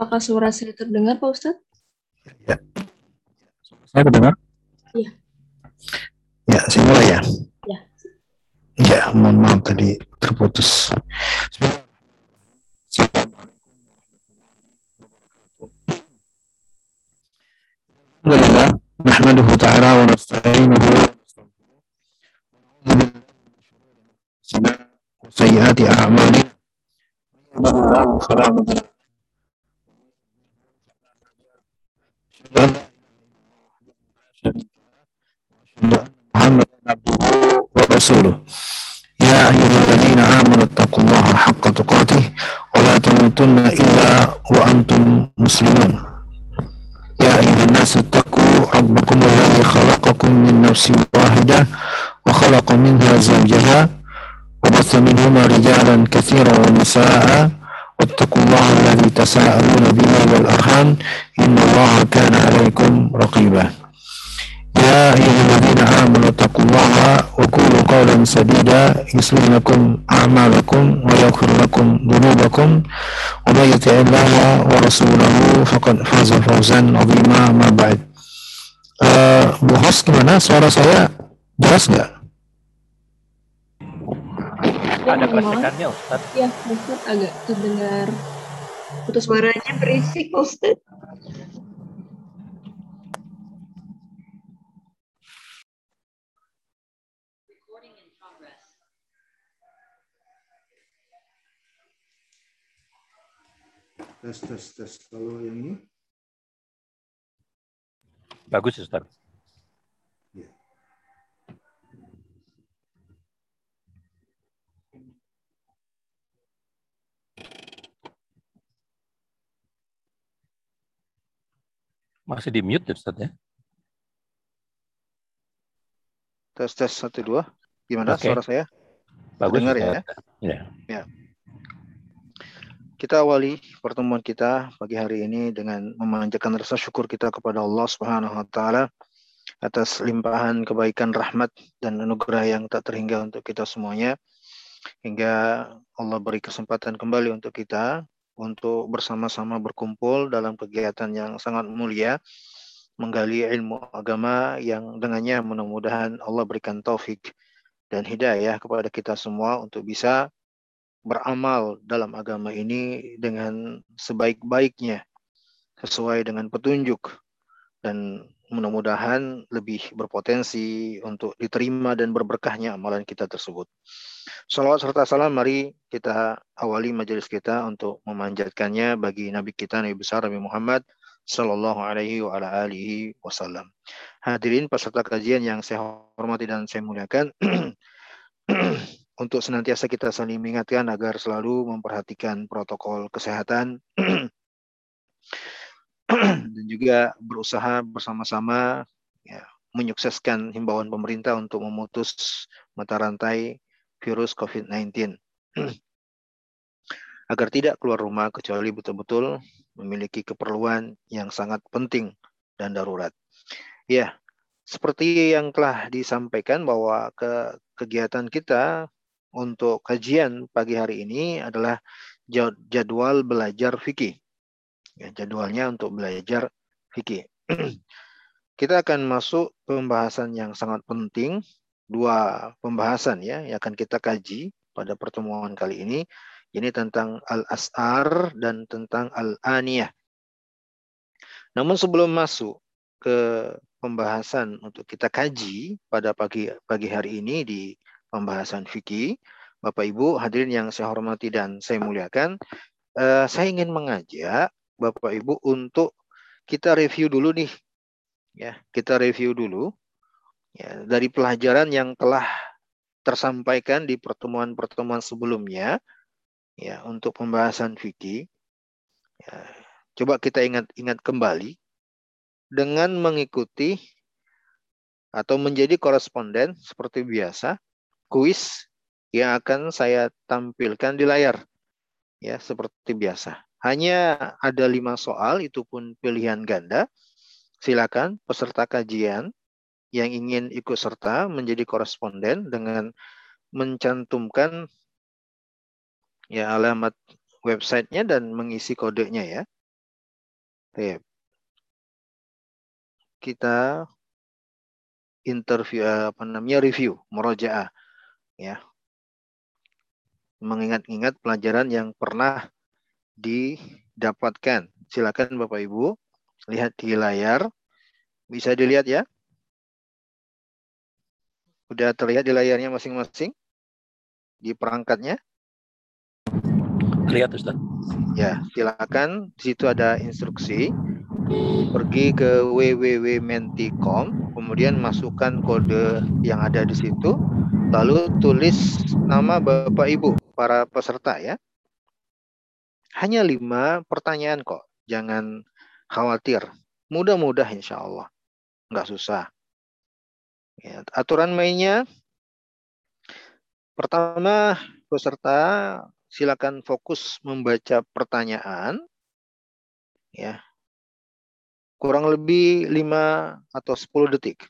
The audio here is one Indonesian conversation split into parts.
Apakah suara saya terdengar, Pak Ustadz? Ya. Saya terdengar? Iya. Ya, saya mulai ya. Ya. Ya, mohon maaf tadi terputus. Alhamdulillah, nahmaduhu ta'ala wa nasta'inuhu wa sayyiati a'malina. Alhamdulillah, fala mudilla محمد عبده ورسوله يا أيها الذين آمنوا اتقوا الله حق تقاته ولا تموتن إلا وأنتم مسلمون يا أيها الناس اتقوا ربكم الذي خلقكم من نفس واحدة وخلق منها زوجها وبث منهما رجالا كثيرا ونساء واتقوا الله الذي تساءلون به والأرحام إن الله كان عليكم رقيبا يا أيها الذين آمنوا اتقوا الله وقولوا قولا سديدا يصلح لكم أعمالكم ويغفر لكم ذنوبكم ومن يطع الله ورسوله فقد فاز فوزا عظيما ما بعد uh, Bu host gimana suara saya jelas nggak? Ada kelesekannya Ustaz. Ya, Ustadz agak terdengar putus suaranya berisik, Pak Ustadz. Tes tes tes kalau yang ini Bagus Ustaz. Masih di mute Ustaz ya? Tes tes satu dua. Gimana Oke. suara saya? Bagus Dengar Ustaz. ya? Ya. Kita awali pertemuan kita pagi hari ini dengan memanjatkan rasa syukur kita kepada Allah Subhanahu wa taala atas limpahan kebaikan rahmat dan anugerah yang tak terhingga untuk kita semuanya hingga Allah beri kesempatan kembali untuk kita untuk bersama-sama berkumpul dalam kegiatan yang sangat mulia menggali ilmu agama yang dengannya mudah-mudahan Allah berikan taufik dan hidayah kepada kita semua untuk bisa beramal dalam agama ini dengan sebaik-baiknya sesuai dengan petunjuk dan mudah-mudahan lebih berpotensi untuk diterima dan berberkahnya amalan kita tersebut. Salawat serta salam mari kita awali majelis kita untuk memanjatkannya bagi Nabi kita Nabi besar Nabi Muhammad Sallallahu alaihi wa ala alihi wasallam. Hadirin peserta kajian yang saya hormati dan saya muliakan untuk senantiasa kita saling mengingatkan agar selalu memperhatikan protokol kesehatan dan juga berusaha bersama-sama ya, menyukseskan himbauan pemerintah untuk memutus mata rantai virus COVID-19 agar tidak keluar rumah kecuali betul-betul memiliki keperluan yang sangat penting dan darurat. Ya, seperti yang telah disampaikan bahwa ke kegiatan kita untuk kajian pagi hari ini adalah jadwal belajar fikih. Ya, jadwalnya untuk belajar fikih. Kita akan masuk pembahasan yang sangat penting, dua pembahasan ya yang akan kita kaji pada pertemuan kali ini. Ini tentang al-as'ar dan tentang al-aniyah. Namun sebelum masuk ke pembahasan untuk kita kaji pada pagi pagi hari ini di pembahasan fikih. Bapak Ibu hadirin yang saya hormati dan saya muliakan, eh, saya ingin mengajak Bapak Ibu untuk kita review dulu nih. Ya, kita review dulu ya dari pelajaran yang telah tersampaikan di pertemuan-pertemuan sebelumnya ya untuk pembahasan fikih. Ya, coba kita ingat-ingat kembali dengan mengikuti atau menjadi koresponden seperti biasa kuis yang akan saya tampilkan di layar. Ya, seperti biasa. Hanya ada lima soal, itu pun pilihan ganda. Silakan peserta kajian yang ingin ikut serta menjadi koresponden dengan mencantumkan ya alamat websitenya dan mengisi kodenya ya. Kita interview eh, apa namanya review, murojaah ya. Mengingat-ingat pelajaran yang pernah didapatkan. Silakan Bapak Ibu lihat di layar. Bisa dilihat ya? Udah terlihat di layarnya masing-masing? Di perangkatnya? Lihat Ustaz. Ya, silakan. Di situ ada instruksi. Pergi ke www.menti.com, kemudian masukkan kode yang ada di situ, lalu tulis nama Bapak Ibu para peserta ya. Hanya lima pertanyaan kok, jangan khawatir. Mudah-mudah insya Allah, nggak susah. Ya, aturan mainnya, pertama peserta silakan fokus membaca pertanyaan, ya kurang lebih 5 atau 10 detik.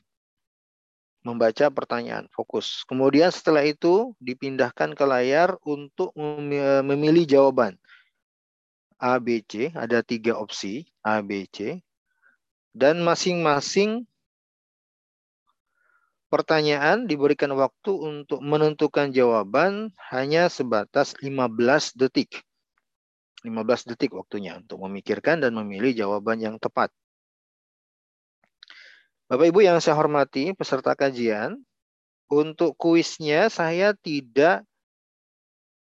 Membaca pertanyaan, fokus. Kemudian setelah itu dipindahkan ke layar untuk memilih jawaban. A, B, C, ada tiga opsi, A, B, C. Dan masing-masing pertanyaan diberikan waktu untuk menentukan jawaban hanya sebatas 15 detik. 15 detik waktunya untuk memikirkan dan memilih jawaban yang tepat. Bapak Ibu yang saya hormati, peserta kajian, untuk kuisnya saya tidak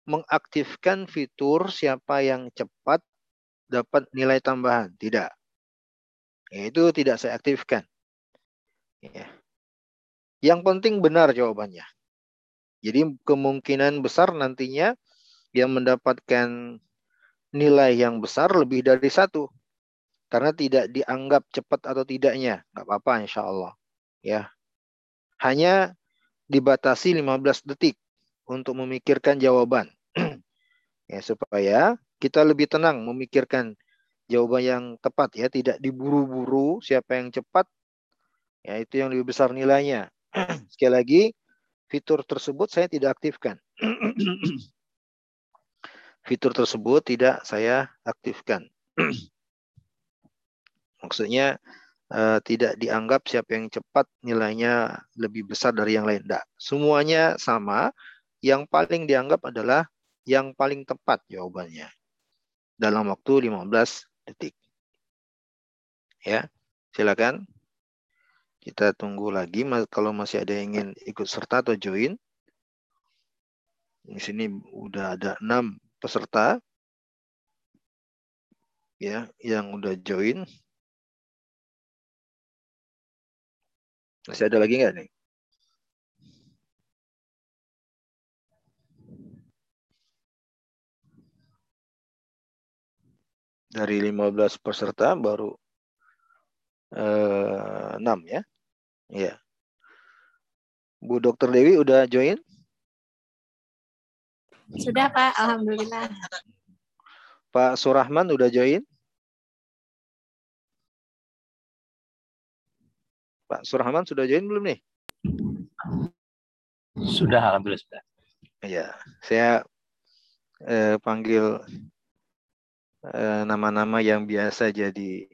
mengaktifkan fitur siapa yang cepat dapat nilai tambahan. Tidak. Itu tidak saya aktifkan. Ya. Yang penting benar jawabannya. Jadi kemungkinan besar nantinya yang mendapatkan nilai yang besar lebih dari satu karena tidak dianggap cepat atau tidaknya nggak apa-apa insya Allah ya hanya dibatasi 15 detik untuk memikirkan jawaban ya supaya kita lebih tenang memikirkan jawaban yang tepat ya tidak diburu-buru siapa yang cepat ya itu yang lebih besar nilainya sekali lagi fitur tersebut saya tidak aktifkan fitur tersebut tidak saya aktifkan Maksudnya uh, tidak dianggap siapa yang cepat nilainya lebih besar dari yang lain. Tidak. Semuanya sama. Yang paling dianggap adalah yang paling tepat jawabannya. Dalam waktu 15 detik. Ya, silakan. Kita tunggu lagi kalau masih ada yang ingin ikut serta atau join. Di sini udah ada enam peserta ya yang udah join Masih ada lagi nggak nih? Dari 15 peserta baru eh, 6 ya. Iya. Bu Dokter Dewi udah join? Sudah Pak, Alhamdulillah. Pak Surahman udah join? Pak Surahman sudah join belum nih? Sudah, alhamdulillah sudah. Ya, saya eh, panggil nama-nama eh, yang biasa jadi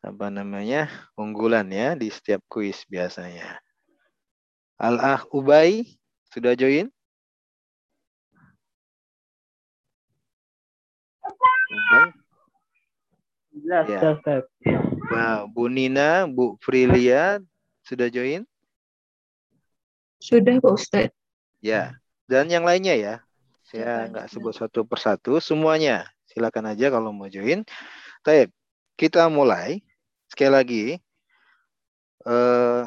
apa namanya unggulan ya di setiap kuis biasanya. Al-Ah Ubay sudah join? Ubay? Jelas, ya. Ustaz. Bu Nina, Bu Frilia sudah join? Sudah Pak Ustaz. Ya, dan yang lainnya ya. Saya nggak sebut satu persatu, semuanya. Silakan aja kalau mau join. Taib, kita mulai. Sekali lagi, eh,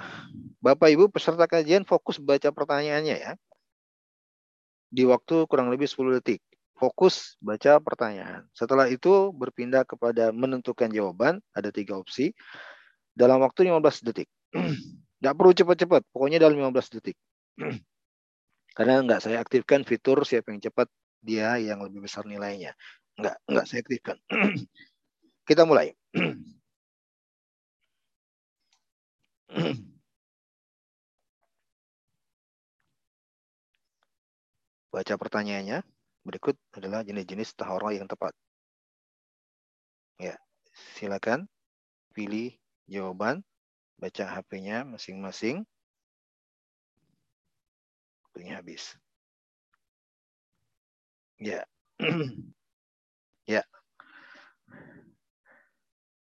Bapak Ibu peserta kajian fokus baca pertanyaannya ya. Di waktu kurang lebih 10 detik fokus baca pertanyaan. Setelah itu berpindah kepada menentukan jawaban, ada tiga opsi, dalam waktu 15 detik. Nggak perlu cepat-cepat, pokoknya dalam 15 detik. Karena nggak saya aktifkan fitur siapa yang cepat, dia yang lebih besar nilainya. Nggak, nggak saya aktifkan. Kita mulai. Baca pertanyaannya. Berikut adalah jenis-jenis tahara yang tepat. Ya, silakan pilih jawaban, baca HP-nya masing-masing. Waktunya habis. Ya. ya.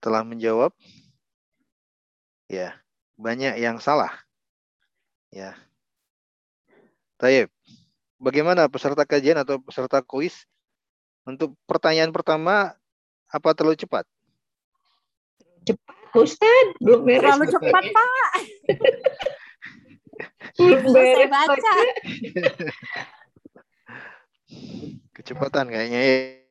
Telah menjawab? Ya, banyak yang salah. Ya. Taib. Bagaimana peserta kajian atau peserta kuis? Untuk pertanyaan pertama, apa terlalu cepat? Cepat, Ustaz. Belum beres. Terlalu cepat, Pak. Belum beres. baca. Kecepatan kayaknya ya.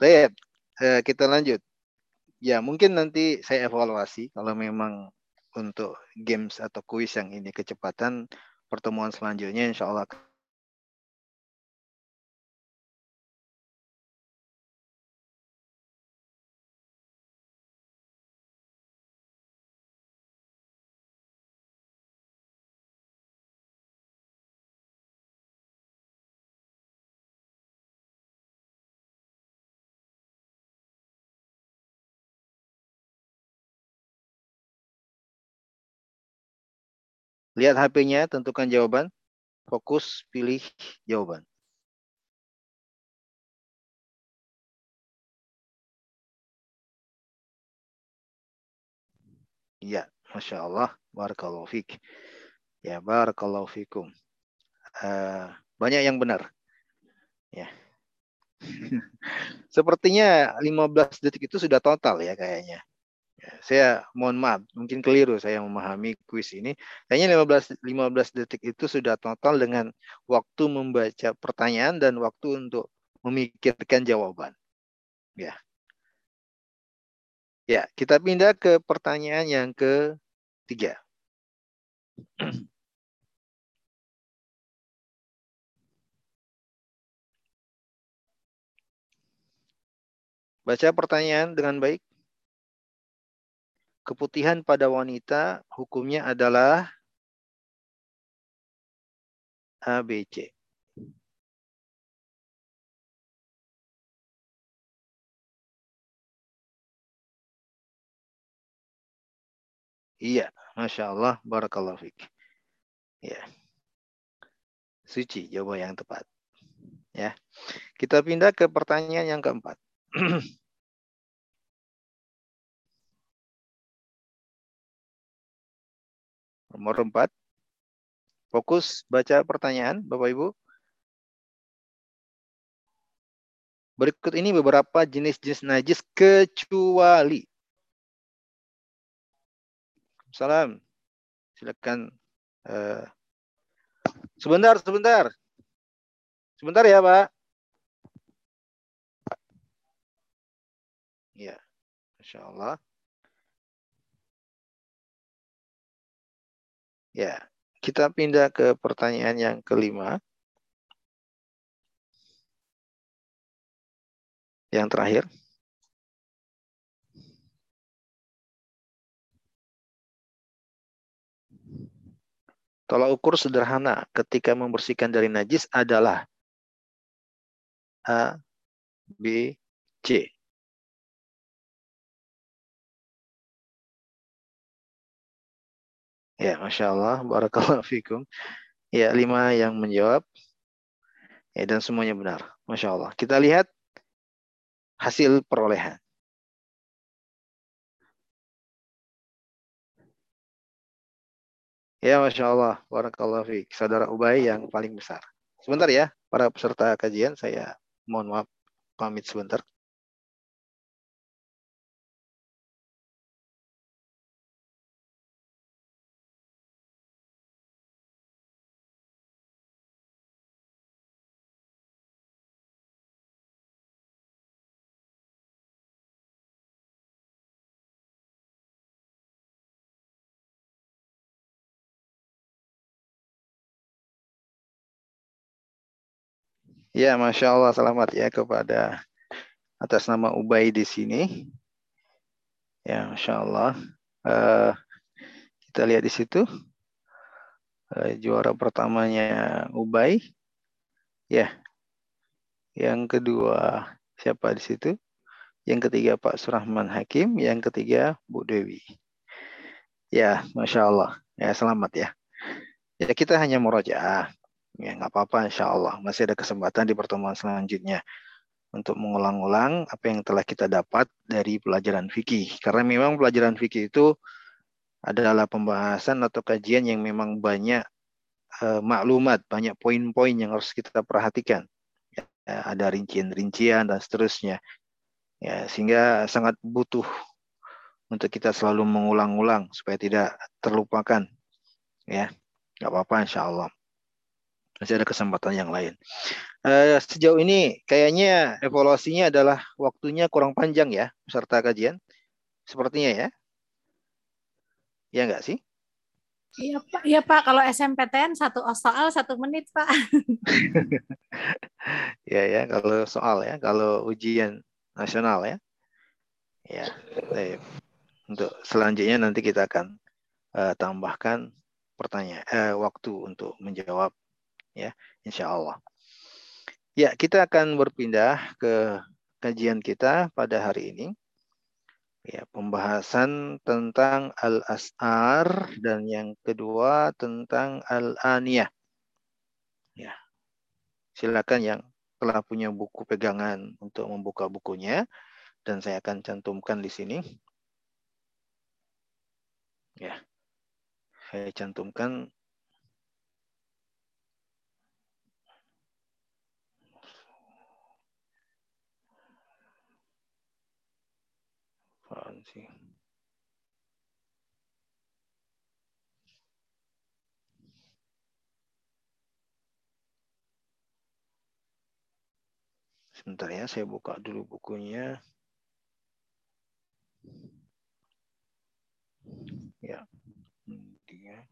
Baik, eh, kita lanjut. Ya, mungkin nanti saya evaluasi kalau memang untuk games atau kuis yang ini kecepatan pertemuan selanjutnya insya Allah lihat HP-nya, tentukan jawaban, fokus pilih jawaban. Ya, Masya Allah. Barakallahu fiq. Ya, barakallahu fikum. Eh, banyak yang benar. Ya. Sepertinya 15 detik itu sudah total ya kayaknya. Ya, saya mohon maaf, mungkin keliru saya memahami kuis ini. Kayaknya 15 15 detik itu sudah total dengan waktu membaca pertanyaan dan waktu untuk memikirkan jawaban. Ya. Ya, kita pindah ke pertanyaan yang ketiga. Baca pertanyaan dengan baik. Keputihan pada wanita hukumnya adalah A, B, C. Iya, Masya Allah, Barakallahu fiqh. Ya. Suci, jawaban yang tepat. Ya. Kita pindah ke pertanyaan yang keempat. Nomor empat. Fokus baca pertanyaan, Bapak Ibu. Berikut ini beberapa jenis-jenis najis kecuali. Salam. Silakan. Uh, sebentar, sebentar. Sebentar ya, Pak. Ya, Masya Allah. Ya, kita pindah ke pertanyaan yang kelima. Yang terakhir. Tolak ukur sederhana ketika membersihkan dari najis adalah A, B, C. Ya, Masya Allah. Barakallahu fikum. Ya, lima yang menjawab. Ya, dan semuanya benar. Masya Allah. Kita lihat hasil perolehan. Ya, Masya Allah. Barakallahu fiq. Saudara Ubay yang paling besar. Sebentar ya, para peserta kajian. Saya mohon maaf pamit sebentar. Ya, masya Allah, selamat ya kepada atas nama Ubay di sini. Ya, masya Allah. Uh, kita lihat di situ uh, juara pertamanya Ubay Ya. Yang kedua siapa di situ? Yang ketiga Pak Surahman Hakim, yang ketiga Bu Dewi. Ya, masya Allah. Ya, selamat ya. Ya kita hanya murojaah. Ya nggak apa-apa, insya Allah. Masih ada kesempatan di pertemuan selanjutnya untuk mengulang-ulang apa yang telah kita dapat dari pelajaran fikih. Karena memang pelajaran fikih itu adalah pembahasan atau kajian yang memang banyak uh, maklumat, banyak poin-poin yang harus kita perhatikan. Ya, ada rincian-rincian dan seterusnya. Ya, sehingga sangat butuh untuk kita selalu mengulang-ulang supaya tidak terlupakan. Ya, nggak apa-apa, insya Allah masih ada kesempatan yang lain. Uh, sejauh ini kayaknya evaluasinya adalah waktunya kurang panjang ya peserta kajian. Sepertinya ya. Ya enggak sih? Iya Pak, iya Pak. Kalau SMPTN satu soal satu menit Pak. ya ya, kalau soal ya, kalau ujian nasional ya. Ya, baik. Untuk selanjutnya nanti kita akan uh, tambahkan pertanyaan uh, waktu untuk menjawab ya insya Allah. Ya kita akan berpindah ke kajian kita pada hari ini. Ya, pembahasan tentang al-as'ar dan yang kedua tentang al-aniyah. Ya. Silakan yang telah punya buku pegangan untuk membuka bukunya dan saya akan cantumkan di sini. Ya. Saya cantumkan apaan sih Sebentar ya, saya buka dulu bukunya. Ya, dia.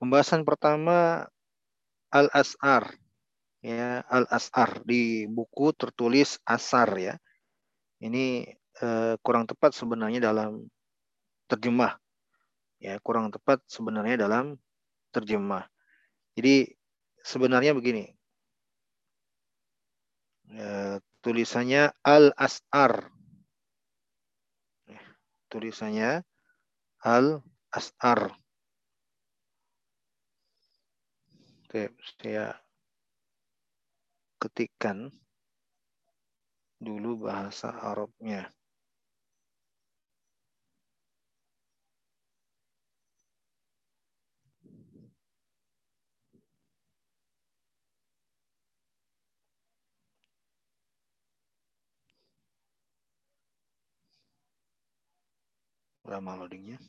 Pembahasan pertama Al-As'ar. Ya, Al-As'ar di buku tertulis Asar ya. Ini eh, kurang tepat sebenarnya dalam terjemah. Ya, kurang tepat sebenarnya dalam terjemah. Jadi sebenarnya begini. Eh, tulisannya Al-As'ar. tulisannya Al-As'ar. Oke, saya ketikkan dulu bahasa Arabnya. Lama loadingnya.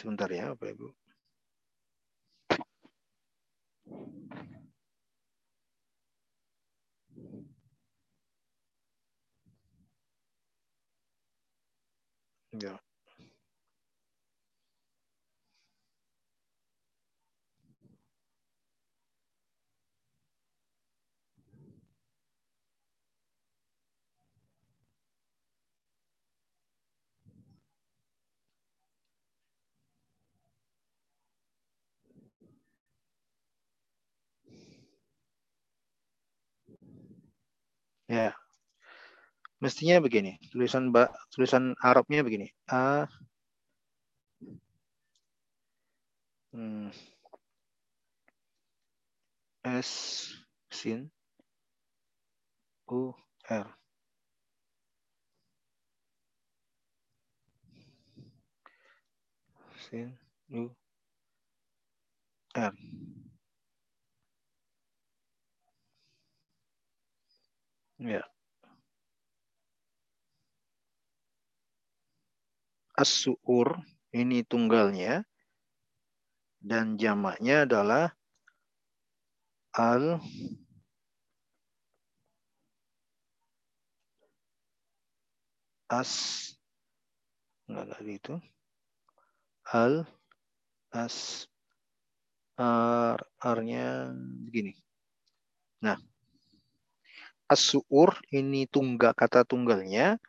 Sebentar ya, Bapak Ibu. Ya. Ya. Mestinya begini, tulisan tulisan Arabnya begini. A hmm, S sin U R. Sin U R. Ya. As-su'ur ini tunggalnya dan jamaknya adalah al as enggak enggak gitu al as ar arnya begini nah as-su'ur ini tunggal kata tunggalnya.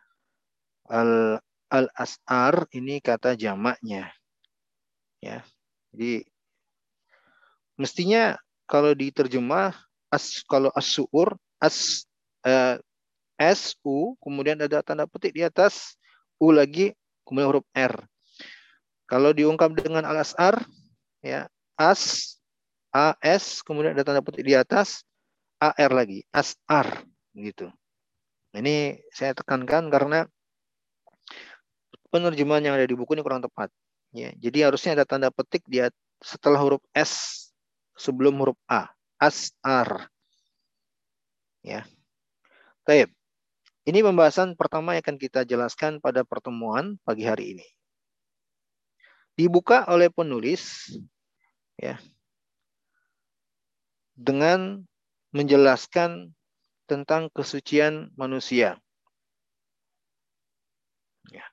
Al al asar ini kata jamaknya. Ya jadi mestinya kalau diterjemah as kalau as-su'ur as eh, S U kemudian ada tanda petik di atas U lagi kemudian huruf R. Kalau diungkap dengan al asar ya as A S kemudian ada tanda petik di atas A R lagi asar gitu. Ini saya tekankan karena penerjemahan yang ada di buku ini kurang tepat. Ya, jadi harusnya ada tanda petik di setelah huruf S sebelum huruf A. Asar. Ya. Baik. Ini pembahasan pertama yang akan kita jelaskan pada pertemuan pagi hari ini. Dibuka oleh penulis ya dengan menjelaskan tentang kesucian manusia. Ya.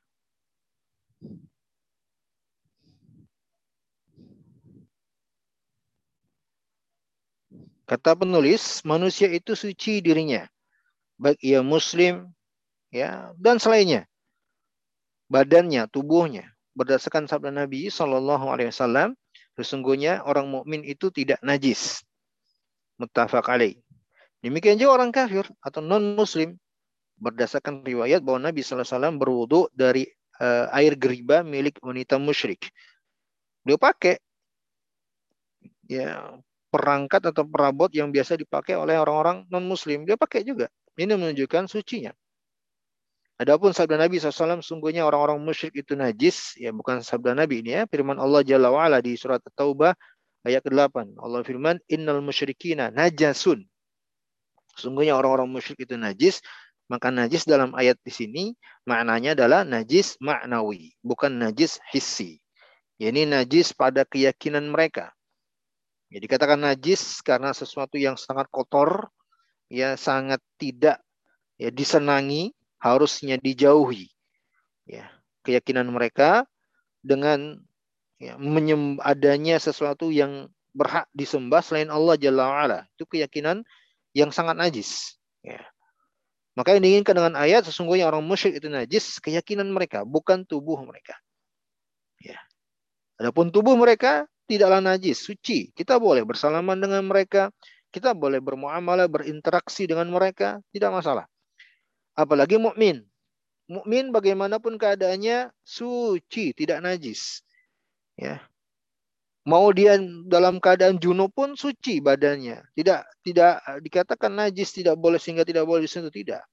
Kata penulis, manusia itu suci dirinya. Baik ia muslim ya dan selainnya. Badannya tubuhnya. Berdasarkan sabda Nabi Shallallahu Alaihi Wasallam sesungguhnya orang mukmin itu tidak najis. Muttafaq alaih demikian juga orang kafir atau non muslim berdasarkan riwayat bahwa Nabi Sallallahu Alaihi Wasallam berwudu dari uh, air geriba milik wanita musyrik dia pakai ya perangkat atau perabot yang biasa dipakai oleh orang-orang non muslim dia pakai juga ini menunjukkan sucinya. Adapun sabda Nabi SAW, sungguhnya orang-orang musyrik itu najis, ya bukan sabda Nabi ini ya, firman Allah Jalla wa'ala di surat At-Taubah ayat ke-8. Allah firman, innal musyrikina najasun. Sungguhnya orang-orang musyrik itu najis, maka najis dalam ayat di sini maknanya adalah najis maknawi, bukan najis hissi. Ya, ini najis pada keyakinan mereka. Jadi katakan najis karena sesuatu yang sangat kotor, ya sangat tidak ya disenangi, harusnya dijauhi. Ya, keyakinan mereka dengan ya, adanya sesuatu yang berhak disembah selain Allah Jalla wa'ala. Itu keyakinan yang sangat najis. Ya. Maka yang diinginkan dengan ayat sesungguhnya orang musyrik itu najis keyakinan mereka, bukan tubuh mereka. Ya. Adapun tubuh mereka tidaklah najis, suci. Kita boleh bersalaman dengan mereka, kita boleh bermuamalah, berinteraksi dengan mereka, tidak masalah. Apalagi mukmin. Mukmin bagaimanapun keadaannya suci, tidak najis. Ya. Mau dia dalam keadaan junub pun suci badannya. Tidak tidak dikatakan najis, tidak boleh sehingga tidak boleh disentuh tidak.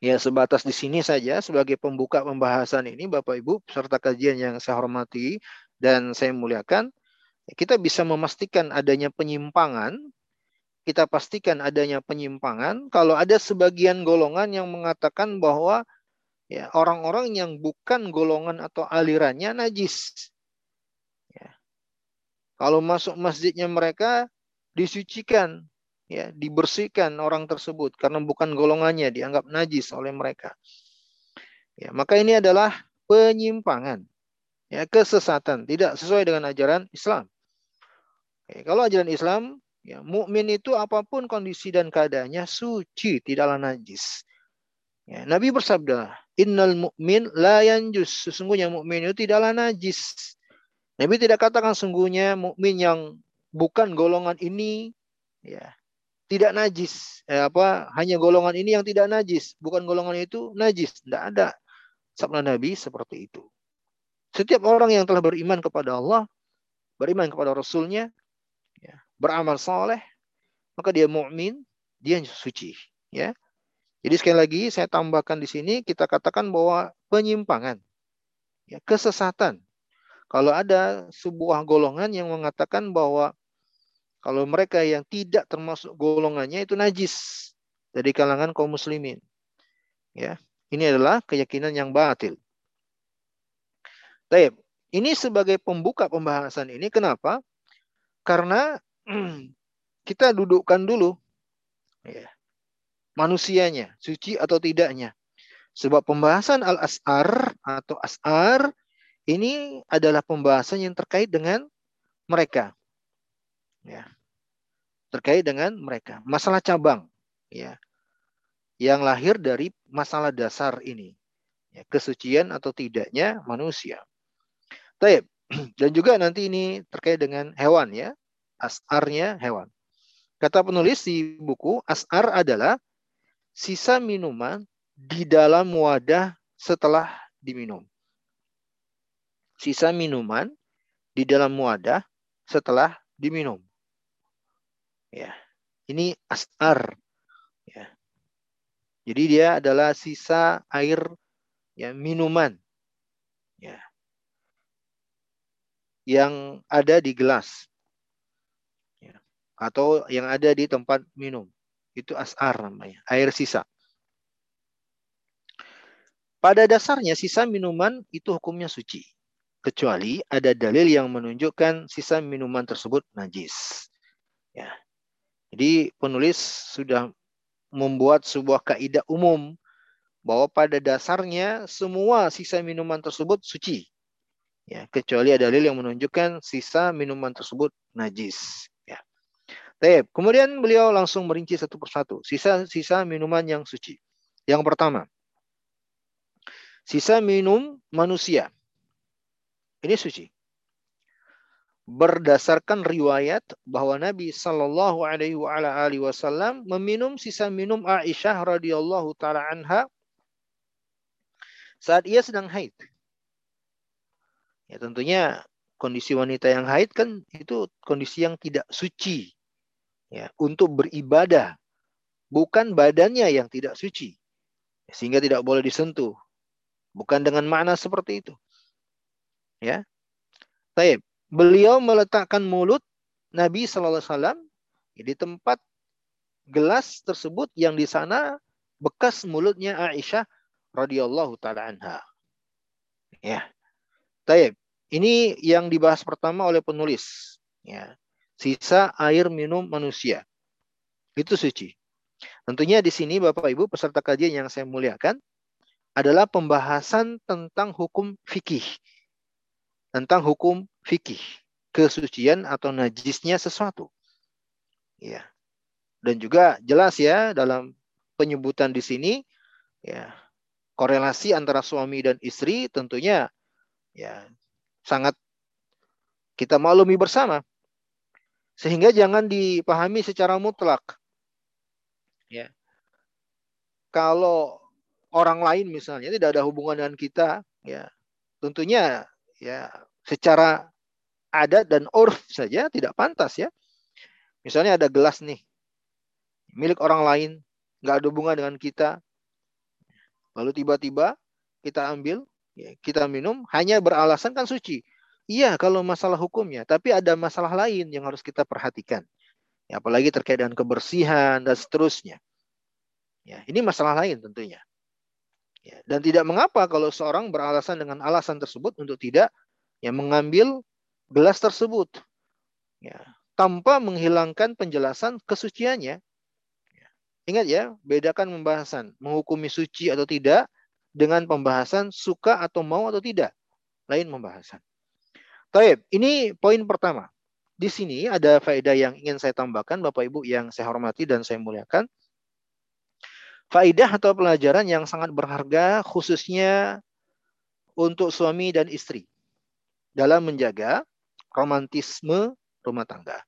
Ya sebatas di sini saja sebagai pembuka pembahasan ini Bapak Ibu peserta kajian yang saya hormati dan saya muliakan kita bisa memastikan adanya penyimpangan, kita pastikan adanya penyimpangan kalau ada sebagian golongan yang mengatakan bahwa ya orang-orang yang bukan golongan atau alirannya najis. Ya. Kalau masuk masjidnya mereka disucikan, ya dibersihkan orang tersebut karena bukan golongannya dianggap najis oleh mereka. Ya, maka ini adalah penyimpangan, ya kesesatan, tidak sesuai dengan ajaran Islam. Oke, kalau ajaran Islam, ya, mukmin itu apa pun kondisi dan keadaannya suci, tidaklah najis. Ya, Nabi bersabda, "Innal mu'min la yanjus." Sesungguhnya mukmin itu tidaklah najis. Nabi tidak katakan sungguhnya mukmin yang bukan golongan ini ya tidak najis. Eh, apa hanya golongan ini yang tidak najis, bukan golongan itu najis. Tidak ada sabda Nabi seperti itu. Setiap orang yang telah beriman kepada Allah, beriman kepada Rasulnya, beramal soleh, maka dia mukmin, dia suci. Ya. Jadi sekali lagi saya tambahkan di sini kita katakan bahwa penyimpangan, ya, kesesatan. Kalau ada sebuah golongan yang mengatakan bahwa kalau mereka yang tidak termasuk golongannya itu najis dari kalangan kaum muslimin. Ya, ini adalah keyakinan yang batil. Taib. Ini sebagai pembuka pembahasan ini kenapa? Karena kita dudukkan dulu ya, manusianya, suci atau tidaknya. Sebab pembahasan al-as'ar atau as'ar ini adalah pembahasan yang terkait dengan mereka. Ya. Terkait dengan mereka. Masalah cabang. Ya. Yang lahir dari masalah dasar ini. Ya, kesucian atau tidaknya manusia. Taib. Dan juga nanti ini terkait dengan hewan ya. As'arnya hewan. Kata penulis di buku, as'ar adalah sisa minuman di dalam wadah setelah diminum. Sisa minuman di dalam wadah setelah diminum. Ya. Ini as'ar. Ya. Jadi dia adalah sisa air ya minuman. Ya. Yang ada di gelas. Ya. Atau yang ada di tempat minum. Itu as'ar namanya, air sisa. Pada dasarnya sisa minuman itu hukumnya suci. Kecuali ada dalil yang menunjukkan sisa minuman tersebut najis. Ya. Jadi penulis sudah membuat sebuah kaidah umum bahwa pada dasarnya semua sisa minuman tersebut suci. Ya, kecuali ada dalil yang menunjukkan sisa minuman tersebut najis. Ya. Taib. Kemudian beliau langsung merinci satu persatu sisa-sisa minuman yang suci. Yang pertama, Sisa minum manusia. Ini suci. Berdasarkan riwayat bahwa Nabi Shallallahu Alaihi Wasallam meminum sisa minum Aisyah radhiyallahu taala anha saat ia sedang haid. Ya tentunya kondisi wanita yang haid kan itu kondisi yang tidak suci. Ya, untuk beribadah bukan badannya yang tidak suci sehingga tidak boleh disentuh Bukan dengan makna seperti itu. Ya. Taib. Beliau meletakkan mulut Nabi Sallallahu Alaihi Wasallam di tempat gelas tersebut yang di sana bekas mulutnya Aisyah radhiyallahu taala anha. Ya. Taib. Ini yang dibahas pertama oleh penulis. Ya. Sisa air minum manusia. Itu suci. Tentunya di sini Bapak Ibu peserta kajian yang saya muliakan, adalah pembahasan tentang hukum fikih. Tentang hukum fikih. Kesucian atau najisnya sesuatu. Ya. Dan juga jelas ya dalam penyebutan di sini ya korelasi antara suami dan istri tentunya ya sangat kita maklumi bersama. Sehingga jangan dipahami secara mutlak. Ya. Kalau orang lain misalnya tidak ada hubungan dengan kita, ya tentunya ya secara adat dan urf saja tidak pantas ya. Misalnya ada gelas nih milik orang lain, nggak ada hubungan dengan kita, lalu tiba-tiba kita ambil, ya, kita minum, hanya beralasan kan suci. Iya kalau masalah hukumnya, tapi ada masalah lain yang harus kita perhatikan. Ya, apalagi terkait dengan kebersihan dan seterusnya. Ya, ini masalah lain tentunya. Ya, dan tidak mengapa kalau seorang beralasan dengan alasan tersebut untuk tidak ya mengambil gelas tersebut. Ya, tanpa menghilangkan penjelasan kesuciannya. Ya. Ingat ya, bedakan pembahasan menghukumi suci atau tidak dengan pembahasan suka atau mau atau tidak. Lain pembahasan. Taib, ini poin pertama. Di sini ada faedah yang ingin saya tambahkan Bapak Ibu yang saya hormati dan saya muliakan faidah atau pelajaran yang sangat berharga khususnya untuk suami dan istri dalam menjaga romantisme rumah tangga.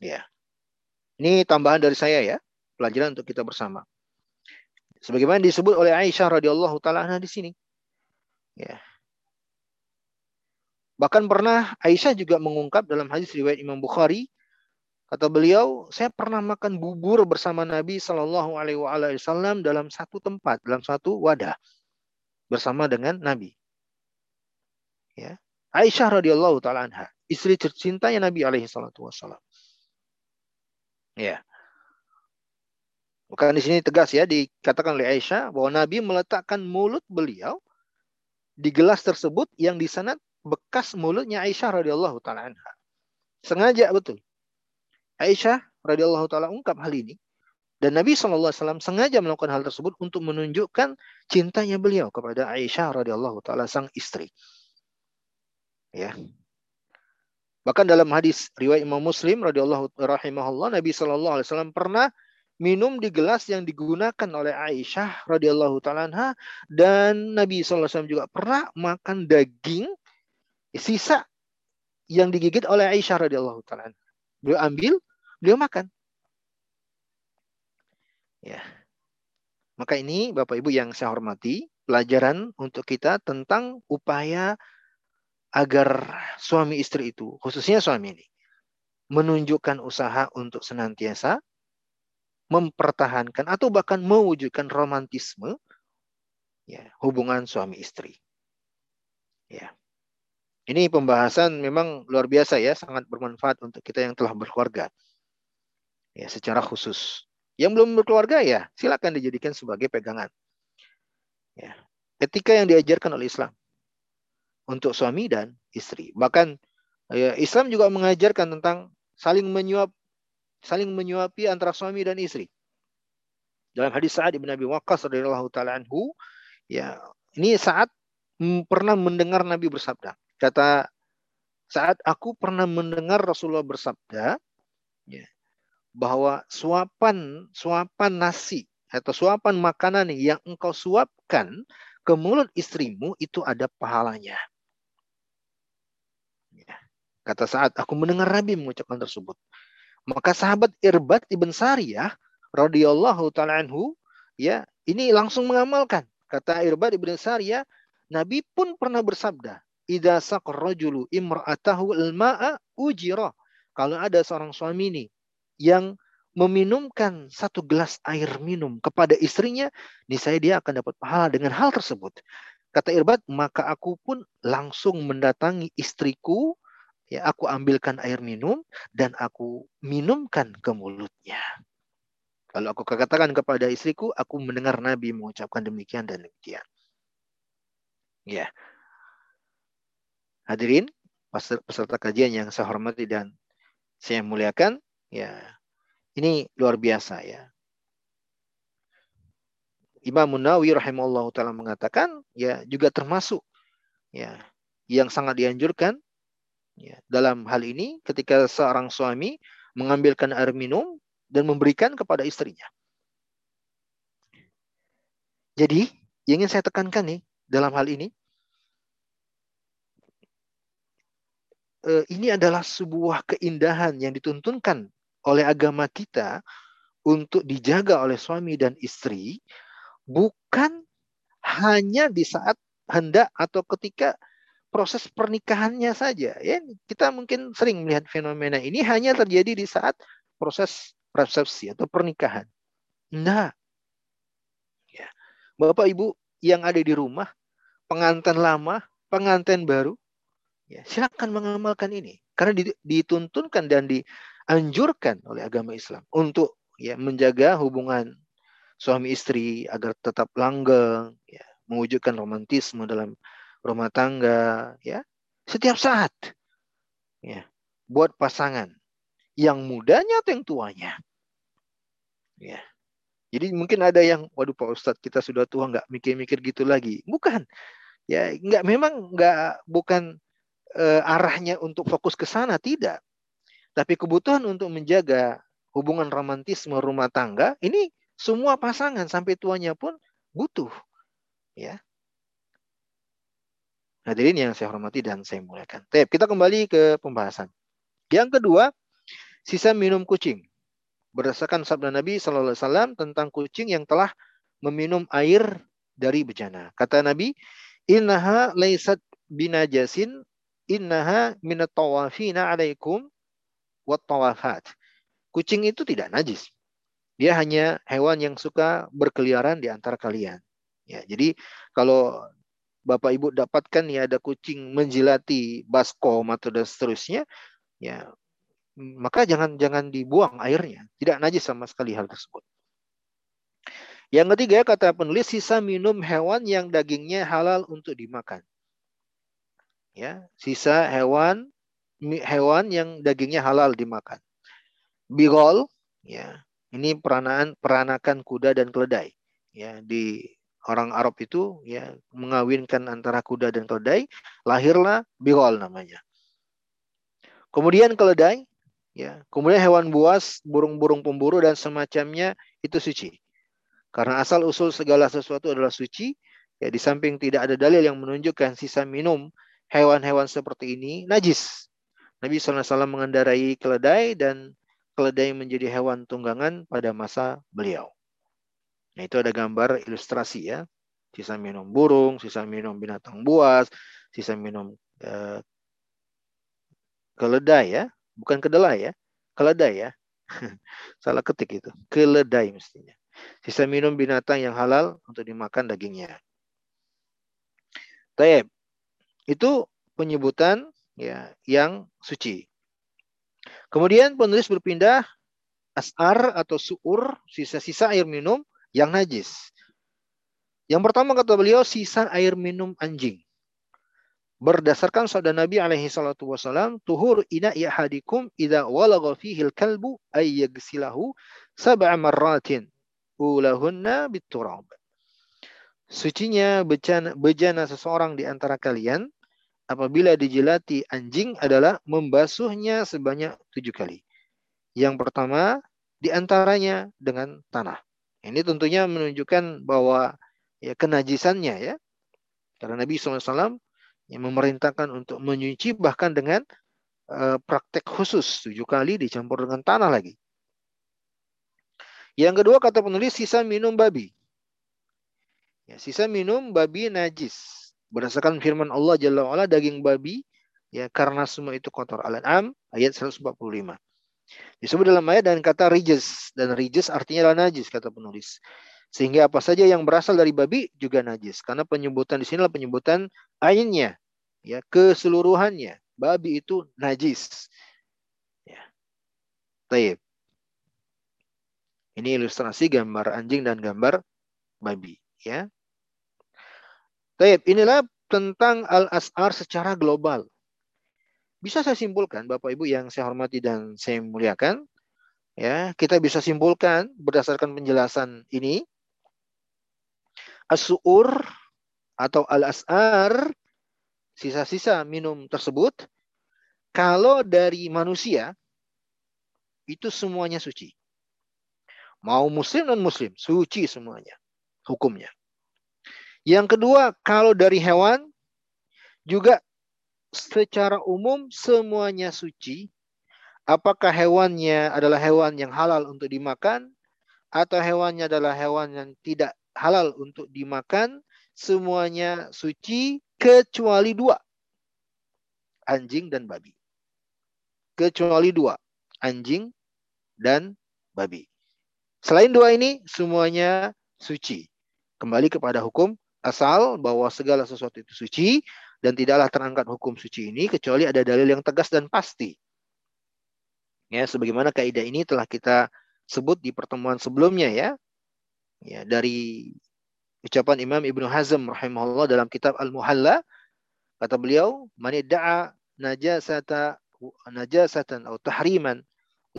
Ya. Ini tambahan dari saya ya, pelajaran untuk kita bersama. Sebagaimana disebut oleh Aisyah radhiyallahu taala di sini. Ya. Bahkan pernah Aisyah juga mengungkap dalam hadis riwayat Imam Bukhari Kata beliau, saya pernah makan bubur bersama Nabi Shallallahu Alaihi Wasallam dalam satu tempat, dalam satu wadah bersama dengan Nabi. Ya. Aisyah radhiyallahu taala anha, istri tercintanya Nabi alaihi salatu wasallam. Ya. Bukan di sini tegas ya dikatakan oleh Aisyah bahwa Nabi meletakkan mulut beliau di gelas tersebut yang di sana bekas mulutnya Aisyah radhiyallahu taala. Sengaja betul. Aisyah radhiyallahu taala ungkap hal ini dan Nabi SAW sengaja melakukan hal tersebut untuk menunjukkan cintanya beliau kepada Aisyah radhiyallahu taala sang istri. Ya. Bahkan dalam hadis riwayat Imam Muslim radhiyallahu rahimahullah Nabi wasallam pernah minum di gelas yang digunakan oleh Aisyah radhiyallahu taala dan Nabi wasallam juga pernah makan daging sisa yang digigit oleh Aisyah radhiyallahu taala. Beliau ambil, beliau makan. Ya. Maka ini Bapak Ibu yang saya hormati, pelajaran untuk kita tentang upaya agar suami istri itu, khususnya suami ini, menunjukkan usaha untuk senantiasa mempertahankan atau bahkan mewujudkan romantisme ya, hubungan suami istri. Ya. Ini pembahasan memang luar biasa ya, sangat bermanfaat untuk kita yang telah berkeluarga. Ya, secara khusus. Yang belum berkeluarga ya, silakan dijadikan sebagai pegangan. Ya. Etika yang diajarkan oleh Islam untuk suami dan istri. Bahkan ya, Islam juga mengajarkan tentang saling menyuap saling menyuapi antara suami dan istri. Dalam hadis Sa'ad bin Abi Waqqas radhiyallahu taala ya, ini saat pernah mendengar Nabi bersabda. Kata saat aku pernah mendengar Rasulullah bersabda ya, bahwa suapan suapan nasi atau suapan makanan yang engkau suapkan ke mulut istrimu itu ada pahalanya. Kata saat aku mendengar Nabi mengucapkan tersebut. Maka sahabat Irbat ibn Sariyah radhiyallahu taala anhu ya ini langsung mengamalkan. Kata Irbat ibn Sariyah, Nabi pun pernah bersabda, "Idza saqar rajulu imra'atahu al-ma'a ujira." Kalau ada seorang suami ini yang meminumkan satu gelas air minum kepada istrinya, niscaya dia akan dapat pahala dengan hal tersebut. Kata Irbat, maka aku pun langsung mendatangi istriku ya aku ambilkan air minum dan aku minumkan ke mulutnya. Kalau aku katakan kepada istriku, aku mendengar Nabi mengucapkan demikian dan demikian. Ya. Hadirin, peserta kajian yang saya hormati dan saya muliakan, ya. Ini luar biasa ya. Imam Munawi rahimahullah taala mengatakan ya juga termasuk ya yang sangat dianjurkan Ya, dalam hal ini ketika seorang suami mengambilkan air minum dan memberikan kepada istrinya. Jadi, yang ingin saya tekankan nih dalam hal ini, eh, ini adalah sebuah keindahan yang dituntunkan oleh agama kita untuk dijaga oleh suami dan istri, bukan hanya di saat hendak atau ketika proses pernikahannya saja. Ya, kita mungkin sering melihat fenomena ini hanya terjadi di saat proses resepsi atau pernikahan. Nah, ya. Bapak Ibu yang ada di rumah, pengantin lama, pengantin baru, ya, silakan mengamalkan ini karena dituntunkan dan dianjurkan oleh agama Islam untuk ya menjaga hubungan suami istri agar tetap langgeng, ya, mewujudkan romantisme dalam rumah tangga, ya, setiap saat, ya, buat pasangan yang mudanya atau yang tuanya, ya. Jadi mungkin ada yang, waduh Pak Ustadz kita sudah tua nggak mikir-mikir gitu lagi. Bukan, ya nggak memang nggak bukan uh, arahnya untuk fokus ke sana tidak. Tapi kebutuhan untuk menjaga hubungan romantisme rumah tangga ini semua pasangan sampai tuanya pun butuh. Ya. Hadirin yang saya hormati dan saya muliakan. Tep, kita kembali ke pembahasan. Yang kedua, sisa minum kucing. Berdasarkan sabda Nabi Sallallahu Alaihi Wasallam tentang kucing yang telah meminum air dari bejana. Kata Nabi, Innaha laisat binajasin, innaha minat tawafina alaikum wat tawafat. Kucing itu tidak najis. Dia hanya hewan yang suka berkeliaran di antara kalian. Ya, jadi kalau Bapak Ibu dapatkan ya ada kucing menjilati baskom atau dan seterusnya, ya maka jangan jangan dibuang airnya. Tidak najis sama sekali hal tersebut. Yang ketiga kata penulis sisa minum hewan yang dagingnya halal untuk dimakan. Ya, sisa hewan hewan yang dagingnya halal dimakan. Bigol, ya, ini peranaan peranakan kuda dan keledai. Ya, di orang Arab itu ya mengawinkan antara kuda dan keledai, lahirlah bigol namanya. Kemudian keledai, ya, kemudian hewan buas, burung-burung pemburu dan semacamnya itu suci. Karena asal usul segala sesuatu adalah suci, ya di samping tidak ada dalil yang menunjukkan sisa minum hewan-hewan seperti ini najis. Nabi SAW mengendarai keledai dan keledai menjadi hewan tunggangan pada masa beliau. Nah, itu ada gambar ilustrasi ya. Sisa minum burung, sisa minum binatang buas, sisa minum eh, keledai ya, bukan kedelai ya, keledai ya. Salah ketik itu, keledai mestinya. Sisa minum binatang yang halal untuk dimakan dagingnya. Taib. Itu penyebutan ya yang suci. Kemudian penulis berpindah asar atau suur, sisa-sisa air minum yang najis. Yang pertama kata beliau sisa air minum anjing. Berdasarkan sabda Nabi alaihi salatu wasalam, tuhur ina hadikum idza walagha fihi al-kalbu ay yagsilahu sab'a marratin ulahunna biturab. Sucinya bejana, bejana seseorang di antara kalian apabila dijilati anjing adalah membasuhnya sebanyak tujuh kali. Yang pertama di antaranya dengan tanah. Ini tentunya menunjukkan bahwa ya kenajisannya ya. Karena Nabi SAW yang memerintahkan untuk menyuci bahkan dengan uh, praktek khusus tujuh kali dicampur dengan tanah lagi. Yang kedua kata penulis sisa minum babi. Ya, sisa minum babi najis. Berdasarkan firman Allah Jalla wa'ala daging babi ya karena semua itu kotor. Al-An'am ayat 145. Disebut dalam ayat dan kata rijes dan rijes artinya adalah najis kata penulis. Sehingga apa saja yang berasal dari babi juga najis karena penyebutan di sini adalah penyebutan ainnya ya keseluruhannya. Babi itu najis. Ya. Taib. Ini ilustrasi gambar anjing dan gambar babi ya. Taib, inilah tentang al-as'ar secara global. Bisa saya simpulkan Bapak Ibu yang saya hormati dan saya muliakan, ya, kita bisa simpulkan berdasarkan penjelasan ini as-su'ur atau al-as'ar sisa-sisa minum tersebut kalau dari manusia itu semuanya suci. Mau muslim dan muslim, suci semuanya hukumnya. Yang kedua, kalau dari hewan juga secara umum semuanya suci. Apakah hewannya adalah hewan yang halal untuk dimakan atau hewannya adalah hewan yang tidak halal untuk dimakan, semuanya suci kecuali dua. Anjing dan babi. Kecuali dua. Anjing dan babi. Selain dua ini, semuanya suci. Kembali kepada hukum asal bahwa segala sesuatu itu suci dan tidaklah terangkat hukum suci ini kecuali ada dalil yang tegas dan pasti. Ya, sebagaimana kaidah ini telah kita sebut di pertemuan sebelumnya ya. Ya, dari ucapan Imam Ibnu Hazm rahimahullah dalam kitab Al-Muhalla kata beliau, "Man da'a najasata najasatan atau tahriman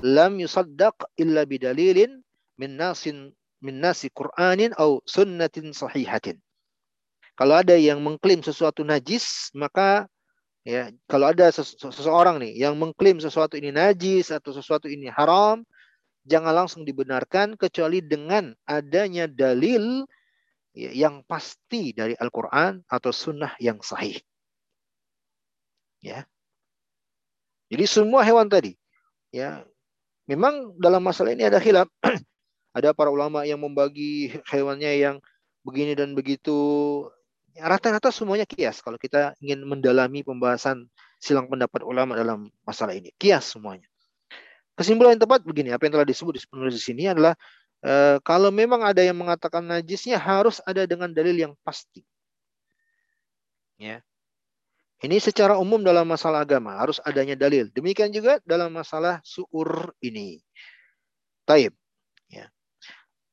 lam yusaddaq illa bidalilin min nasin min nasi Qur'anin atau sunnatin sahihatin." Kalau ada yang mengklaim sesuatu najis, maka ya kalau ada seseorang nih yang mengklaim sesuatu ini najis atau sesuatu ini haram, jangan langsung dibenarkan kecuali dengan adanya dalil ya, yang pasti dari Al-Quran atau sunnah yang sahih. Ya. Jadi semua hewan tadi, ya, memang dalam masalah ini ada khilaf. ada para ulama yang membagi hewannya yang begini dan begitu. Ya, rata-rata semuanya kias. Kalau kita ingin mendalami pembahasan silang pendapat ulama dalam masalah ini, kias semuanya. Kesimpulan yang tepat begini, apa yang telah disebut di penulis di sini adalah e, kalau memang ada yang mengatakan najisnya harus ada dengan dalil yang pasti. Ya. Ini secara umum dalam masalah agama harus adanya dalil. Demikian juga dalam masalah suur ini. Taib. Ya.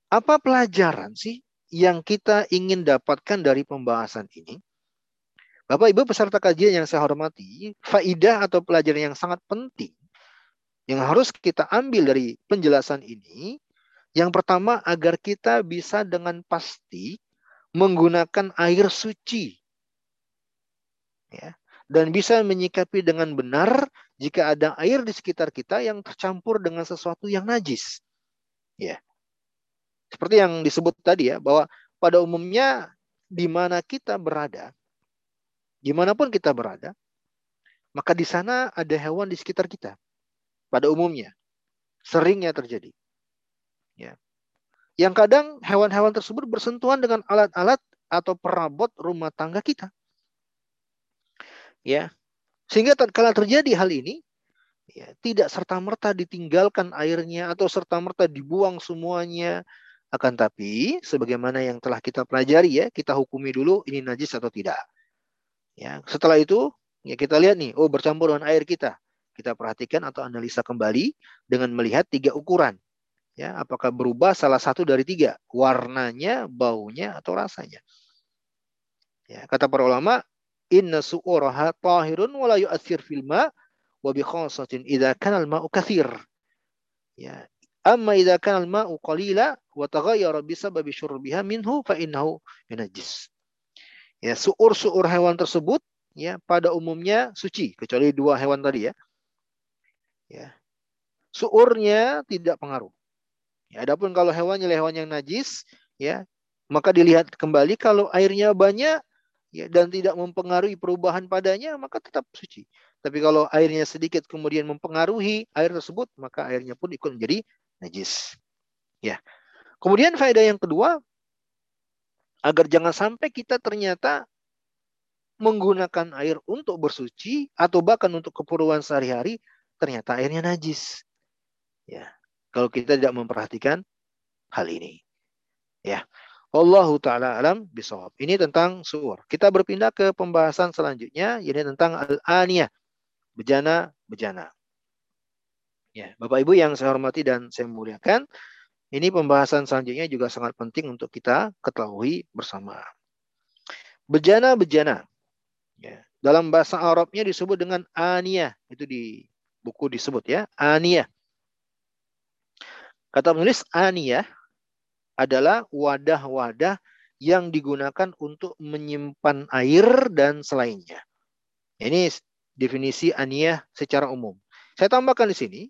Apa pelajaran sih yang kita ingin dapatkan dari pembahasan ini? Bapak Ibu peserta kajian yang saya hormati, faidah atau pelajaran yang sangat penting yang harus kita ambil dari penjelasan ini, yang pertama agar kita bisa dengan pasti menggunakan air suci. Ya, dan bisa menyikapi dengan benar jika ada air di sekitar kita yang tercampur dengan sesuatu yang najis. Ya. Seperti yang disebut tadi ya, bahwa pada umumnya di mana kita berada, di mana pun kita berada, maka di sana ada hewan di sekitar kita. Pada umumnya, seringnya terjadi. Ya. Yang kadang hewan-hewan tersebut bersentuhan dengan alat-alat atau perabot rumah tangga kita. Ya. Sehingga kalau terjadi hal ini, ya, tidak serta-merta ditinggalkan airnya atau serta-merta dibuang semuanya akan tapi sebagaimana yang telah kita pelajari ya, kita hukumi dulu ini najis atau tidak. Ya, setelah itu ya kita lihat nih, oh bercampur dengan air kita. Kita perhatikan atau analisa kembali dengan melihat tiga ukuran. Ya, apakah berubah salah satu dari tiga, warnanya, baunya atau rasanya. Ya, kata para ulama, inna su'uraha tahirun wa la yu'athir fil ma wa bi khasatin idza kana al-ma'u kathir. Ya, Amma idza kana al-ma'u qalila wa taghayyara bi sababi syurbiha minhu fa innahu yunajjis. Ya, suur-suur hewan tersebut ya pada umumnya suci kecuali dua hewan tadi ya. Ya. Suurnya tidak pengaruh. Ya, adapun kalau hewannya hewan yang najis ya, maka dilihat kembali kalau airnya banyak ya dan tidak mempengaruhi perubahan padanya maka tetap suci. Tapi kalau airnya sedikit kemudian mempengaruhi air tersebut maka airnya pun ikut menjadi najis. Ya. Kemudian faedah yang kedua agar jangan sampai kita ternyata menggunakan air untuk bersuci atau bahkan untuk keperluan sehari-hari ternyata airnya najis. Ya. Kalau kita tidak memperhatikan hal ini. Ya. Allahu taala alam bisawab. Ini tentang suur. Kita berpindah ke pembahasan selanjutnya ini tentang al-aniyah. Bejana, bejana. Ya, Bapak Ibu yang saya hormati dan saya muliakan, ini pembahasan selanjutnya juga sangat penting untuk kita ketahui bersama. Bejana-bejana. Ya, dalam bahasa Arabnya disebut dengan aniyah. Itu di buku disebut ya, aniyah. Kata penulis aniyah adalah wadah-wadah yang digunakan untuk menyimpan air dan selainnya. Ini definisi aniyah secara umum. Saya tambahkan di sini,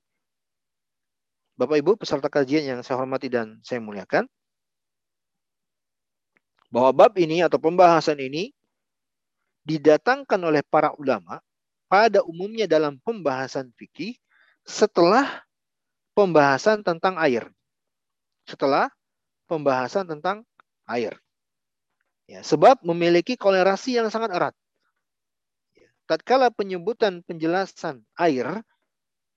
Bapak Ibu peserta kajian yang saya hormati dan saya muliakan, bahwa bab ini atau pembahasan ini didatangkan oleh para ulama pada umumnya dalam pembahasan fikih setelah pembahasan tentang air. Setelah pembahasan tentang air. Ya, sebab memiliki kolerasi yang sangat erat. Tatkala penyebutan penjelasan air,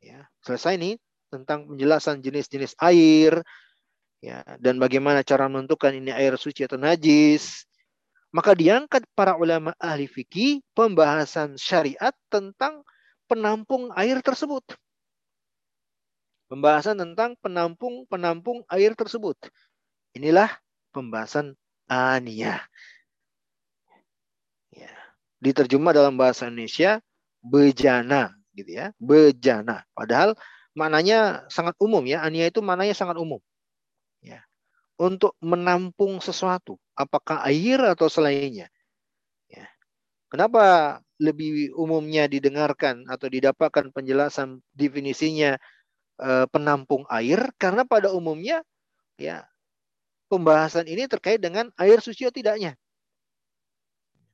ya, selesai nih tentang penjelasan jenis-jenis air, ya, dan bagaimana cara menentukan ini air suci atau najis, maka diangkat para ulama ahli fikih pembahasan syariat tentang penampung air tersebut. Pembahasan tentang penampung-penampung air tersebut. Inilah pembahasan aniyah. Ya. Diterjemah dalam bahasa Indonesia bejana gitu ya, bejana. Padahal maknanya sangat umum ya. Ania itu maknanya sangat umum. Ya. Untuk menampung sesuatu, apakah air atau selainnya. Ya. Kenapa lebih umumnya didengarkan atau didapatkan penjelasan definisinya e, penampung air? Karena pada umumnya ya pembahasan ini terkait dengan air suci atau tidaknya.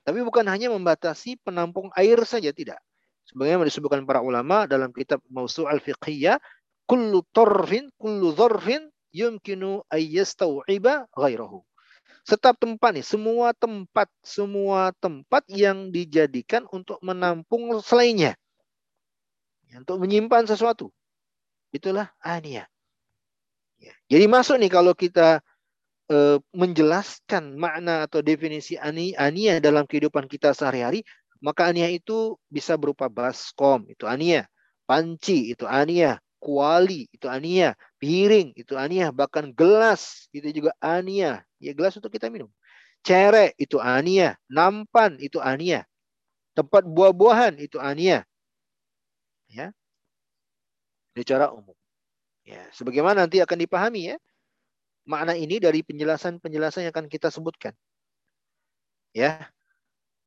Tapi bukan hanya membatasi penampung air saja, tidak sebagaimana disebutkan para ulama dalam kitab Mausu' al-Fiqhiyah, kullu tarfin, kullu zarfin yumkinu ayyastau'iba ghairahu. Setiap tempat nih, semua tempat, semua tempat yang dijadikan untuk menampung selainnya. Untuk menyimpan sesuatu. Itulah aniyah. Ya. Jadi masuk nih kalau kita e, menjelaskan makna atau definisi ani, aniyah dalam kehidupan kita sehari-hari, maka ania itu bisa berupa baskom, itu ania. Panci, itu ania. Kuali, itu ania. piring itu aniyah, bahkan gelas itu juga aniyah. Ya gelas untuk kita minum. Cerek itu aniyah, nampan itu aniyah. Tempat buah-buahan itu aniyah. Ya. Secara umum. Ya, sebagaimana nanti akan dipahami ya. Makna ini dari penjelasan-penjelasan yang akan kita sebutkan. Ya.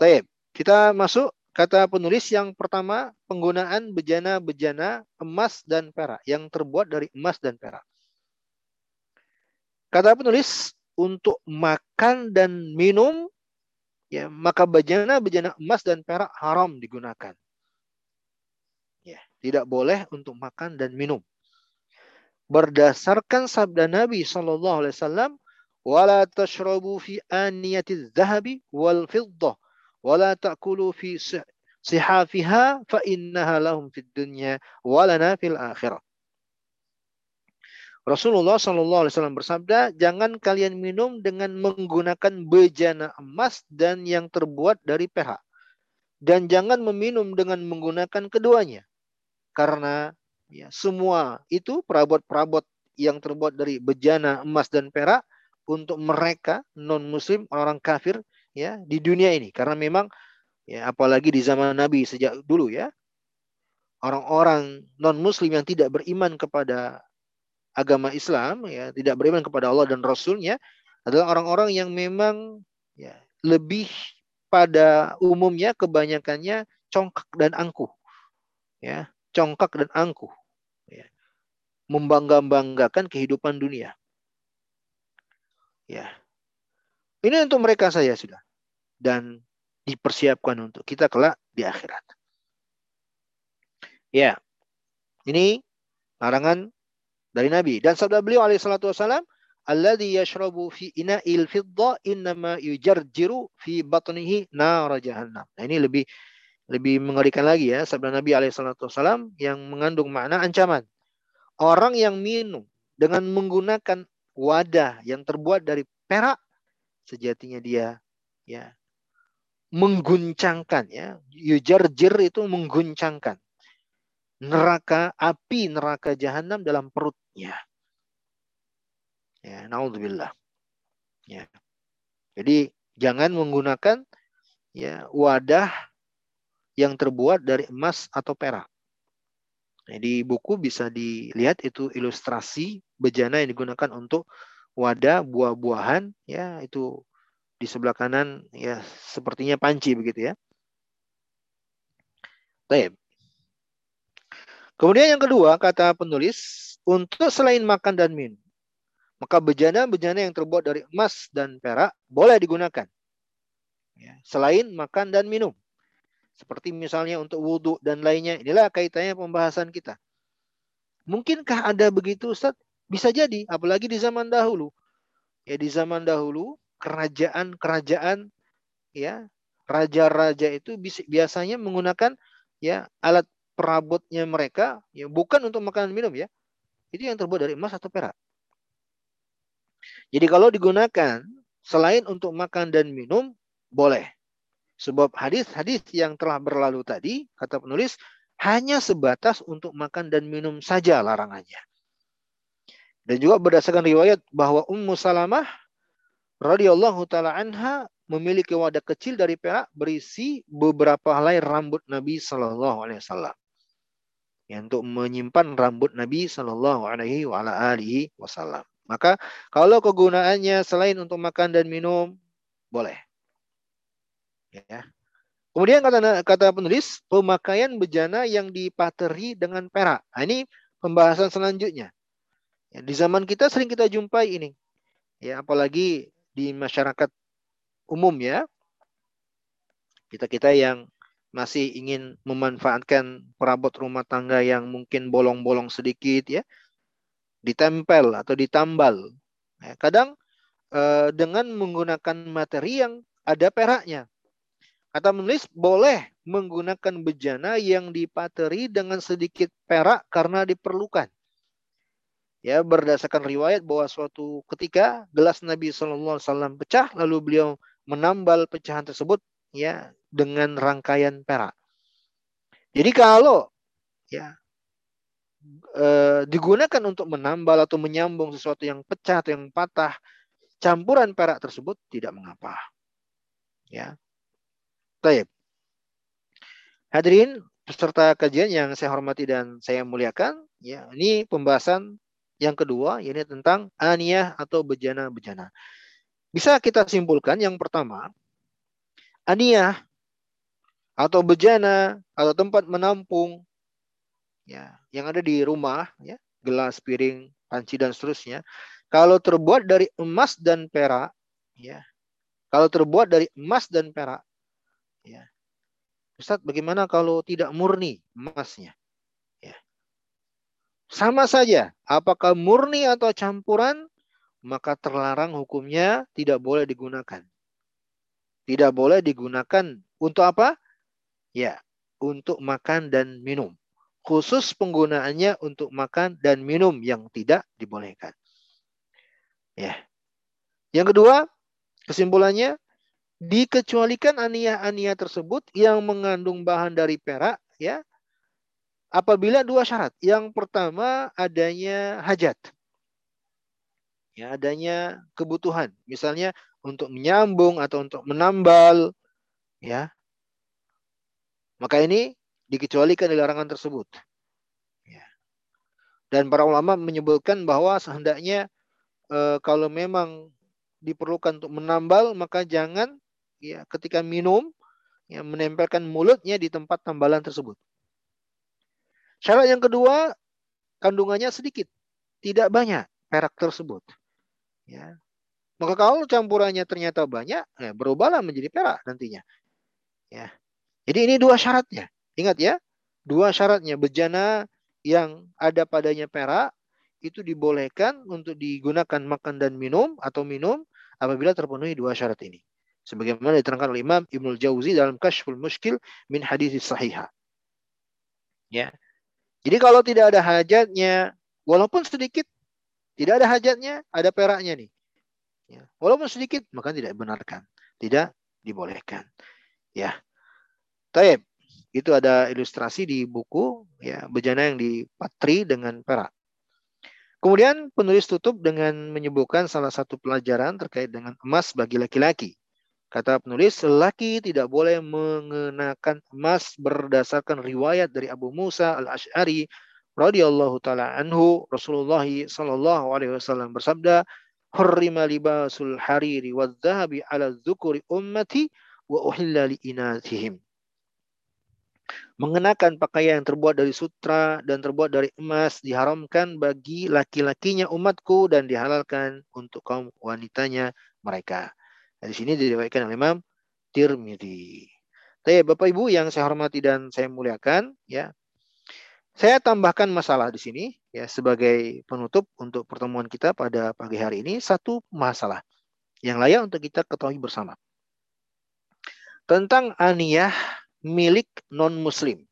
Baik, kita masuk kata penulis yang pertama penggunaan bejana-bejana emas dan perak yang terbuat dari emas dan perak. Kata penulis untuk makan dan minum ya maka bejana-bejana emas dan perak haram digunakan. Ya, tidak boleh untuk makan dan minum. Berdasarkan sabda Nabi Shallallahu alaihi wasallam, "Wala tashrabu fi aniyatiz zahabi wal fiddah." Wala ta'kulu fi sihafiha fa innaha lahum fid dunya walana fil akhirah. Rasulullah Shallallahu Alaihi Wasallam bersabda, jangan kalian minum dengan menggunakan bejana emas dan yang terbuat dari perak, dan jangan meminum dengan menggunakan keduanya, karena ya, semua itu perabot-perabot yang terbuat dari bejana emas dan perak untuk mereka non Muslim orang kafir ya di dunia ini. Karena memang ya apalagi di zaman Nabi sejak dulu ya orang-orang non muslim yang tidak beriman kepada agama Islam ya tidak beriman kepada Allah dan Rasulnya adalah orang-orang yang memang ya lebih pada umumnya kebanyakannya congkak dan angkuh ya congkak dan angkuh ya membangga-banggakan kehidupan dunia ya ini untuk mereka saja sudah. Dan dipersiapkan untuk kita kelak di akhirat. Ya. Ini larangan dari Nabi. Dan sabda beliau alaihi salatu wasalam, Alladhi yashrabu fi ina'il fidda innama yujarjiru fi batnihi nar jahannam. Nah, ini lebih lebih mengerikan lagi ya sabda Nabi alaihi salatu wasalam yang mengandung makna ancaman. Orang yang minum dengan menggunakan wadah yang terbuat dari perak sejatinya dia ya. Mengguncangkan ya. Yujarjir itu mengguncangkan neraka api neraka jahanam dalam perutnya. Ya naudzubillah. Ya. Jadi jangan menggunakan ya wadah yang terbuat dari emas atau perak. Nah, di buku bisa dilihat itu ilustrasi bejana yang digunakan untuk wadah buah-buahan ya itu di sebelah kanan ya sepertinya panci begitu ya. Baik. Kemudian yang kedua kata penulis untuk selain makan dan minum maka bejana-bejana yang terbuat dari emas dan perak boleh digunakan. Ya, selain makan dan minum. Seperti misalnya untuk wudhu dan lainnya. Inilah kaitannya pembahasan kita. Mungkinkah ada begitu Ustaz? Bisa jadi, apalagi di zaman dahulu. Ya di zaman dahulu kerajaan-kerajaan ya raja-raja itu biasanya menggunakan ya alat perabotnya mereka ya bukan untuk makanan minum ya. Itu yang terbuat dari emas atau perak. Jadi kalau digunakan selain untuk makan dan minum boleh. Sebab hadis-hadis yang telah berlalu tadi kata penulis hanya sebatas untuk makan dan minum saja larangannya. Dan juga berdasarkan riwayat bahwa Ummu Salamah radhiyallahu taala anha memiliki wadah kecil dari perak berisi beberapa helai rambut Nabi Shallallahu alaihi wasallam. Ya, untuk menyimpan rambut Nabi Shallallahu alaihi wasallam. Maka kalau kegunaannya selain untuk makan dan minum boleh. Ya. Kemudian kata kata penulis pemakaian bejana yang dipateri dengan perak. Nah, ini pembahasan selanjutnya. Ya, di zaman kita sering kita jumpai ini. Ya, apalagi di masyarakat umum ya. Kita-kita yang masih ingin memanfaatkan perabot rumah tangga yang mungkin bolong-bolong sedikit ya. Ditempel atau ditambal. Ya, kadang eh, dengan menggunakan materi yang ada peraknya. Kata menulis boleh menggunakan bejana yang dipateri dengan sedikit perak karena diperlukan ya berdasarkan riwayat bahwa suatu ketika gelas Nabi Shallallahu Alaihi Wasallam pecah lalu beliau menambal pecahan tersebut ya dengan rangkaian perak. Jadi kalau ya eh, digunakan untuk menambal atau menyambung sesuatu yang pecah atau yang patah, campuran perak tersebut tidak mengapa. Ya. Baik. Hadirin peserta kajian yang saya hormati dan saya muliakan, ya, ini pembahasan yang kedua ini tentang aniyah atau bejana-bejana. Bisa kita simpulkan yang pertama, aniyah atau bejana atau tempat menampung ya yang ada di rumah ya gelas piring panci dan seterusnya kalau terbuat dari emas dan perak ya kalau terbuat dari emas dan perak ya Ustaz bagaimana kalau tidak murni emasnya ya sama saja apakah murni atau campuran maka terlarang hukumnya tidak boleh digunakan tidak boleh digunakan untuk apa ya untuk makan dan minum khusus penggunaannya untuk makan dan minum yang tidak dibolehkan. Ya. Yang kedua, kesimpulannya dikecualikan aniyah-aniyah tersebut yang mengandung bahan dari perak ya apabila dua syarat. Yang pertama adanya hajat. Ya, adanya kebutuhan. Misalnya untuk menyambung atau untuk menambal ya. Maka ini dikecualikan dari larangan tersebut. Ya. Dan para ulama menyebutkan bahwa sehendaknya e, kalau memang diperlukan untuk menambal maka jangan ya ketika minum ya menempelkan mulutnya di tempat tambalan tersebut. Syarat yang kedua kandungannya sedikit, tidak banyak perak tersebut. Ya. Maka kalau campurannya ternyata banyak, ya berubahlah menjadi perak nantinya. Ya. Jadi ini dua syaratnya. Ingat ya, dua syaratnya bejana yang ada padanya perak itu dibolehkan untuk digunakan makan dan minum atau minum apabila terpenuhi dua syarat ini. Sebagaimana diterangkan oleh Imam Ibnul Jauzi dalam Kashful Muskil min hadis sahihah. Ya. Jadi kalau tidak ada hajatnya, walaupun sedikit, tidak ada hajatnya, ada peraknya nih. Ya. Walaupun sedikit, maka tidak benarkan. Tidak dibolehkan. Ya. Taib. Itu ada ilustrasi di buku ya bejana yang dipatri dengan perak. Kemudian penulis tutup dengan menyebutkan salah satu pelajaran terkait dengan emas bagi laki-laki. Kata penulis, laki tidak boleh mengenakan emas berdasarkan riwayat dari Abu Musa al-Ash'ari radhiyallahu taala anhu Rasulullah sallallahu alaihi wasallam bersabda, "Hurrima libasul hariri wadh-dhahabi 'ala dzukuri ummati wa uhilla li inathihim." mengenakan pakaian yang terbuat dari sutra dan terbuat dari emas diharamkan bagi laki-lakinya umatku dan dihalalkan untuk kaum wanitanya mereka. Nah, di sini diriwayatkan oleh Imam Tirmidzi. Tapi Bapak Ibu yang saya hormati dan saya muliakan, ya. Saya tambahkan masalah di sini ya sebagai penutup untuk pertemuan kita pada pagi hari ini satu masalah yang layak untuk kita ketahui bersama. Tentang aniyah milik non-muslim.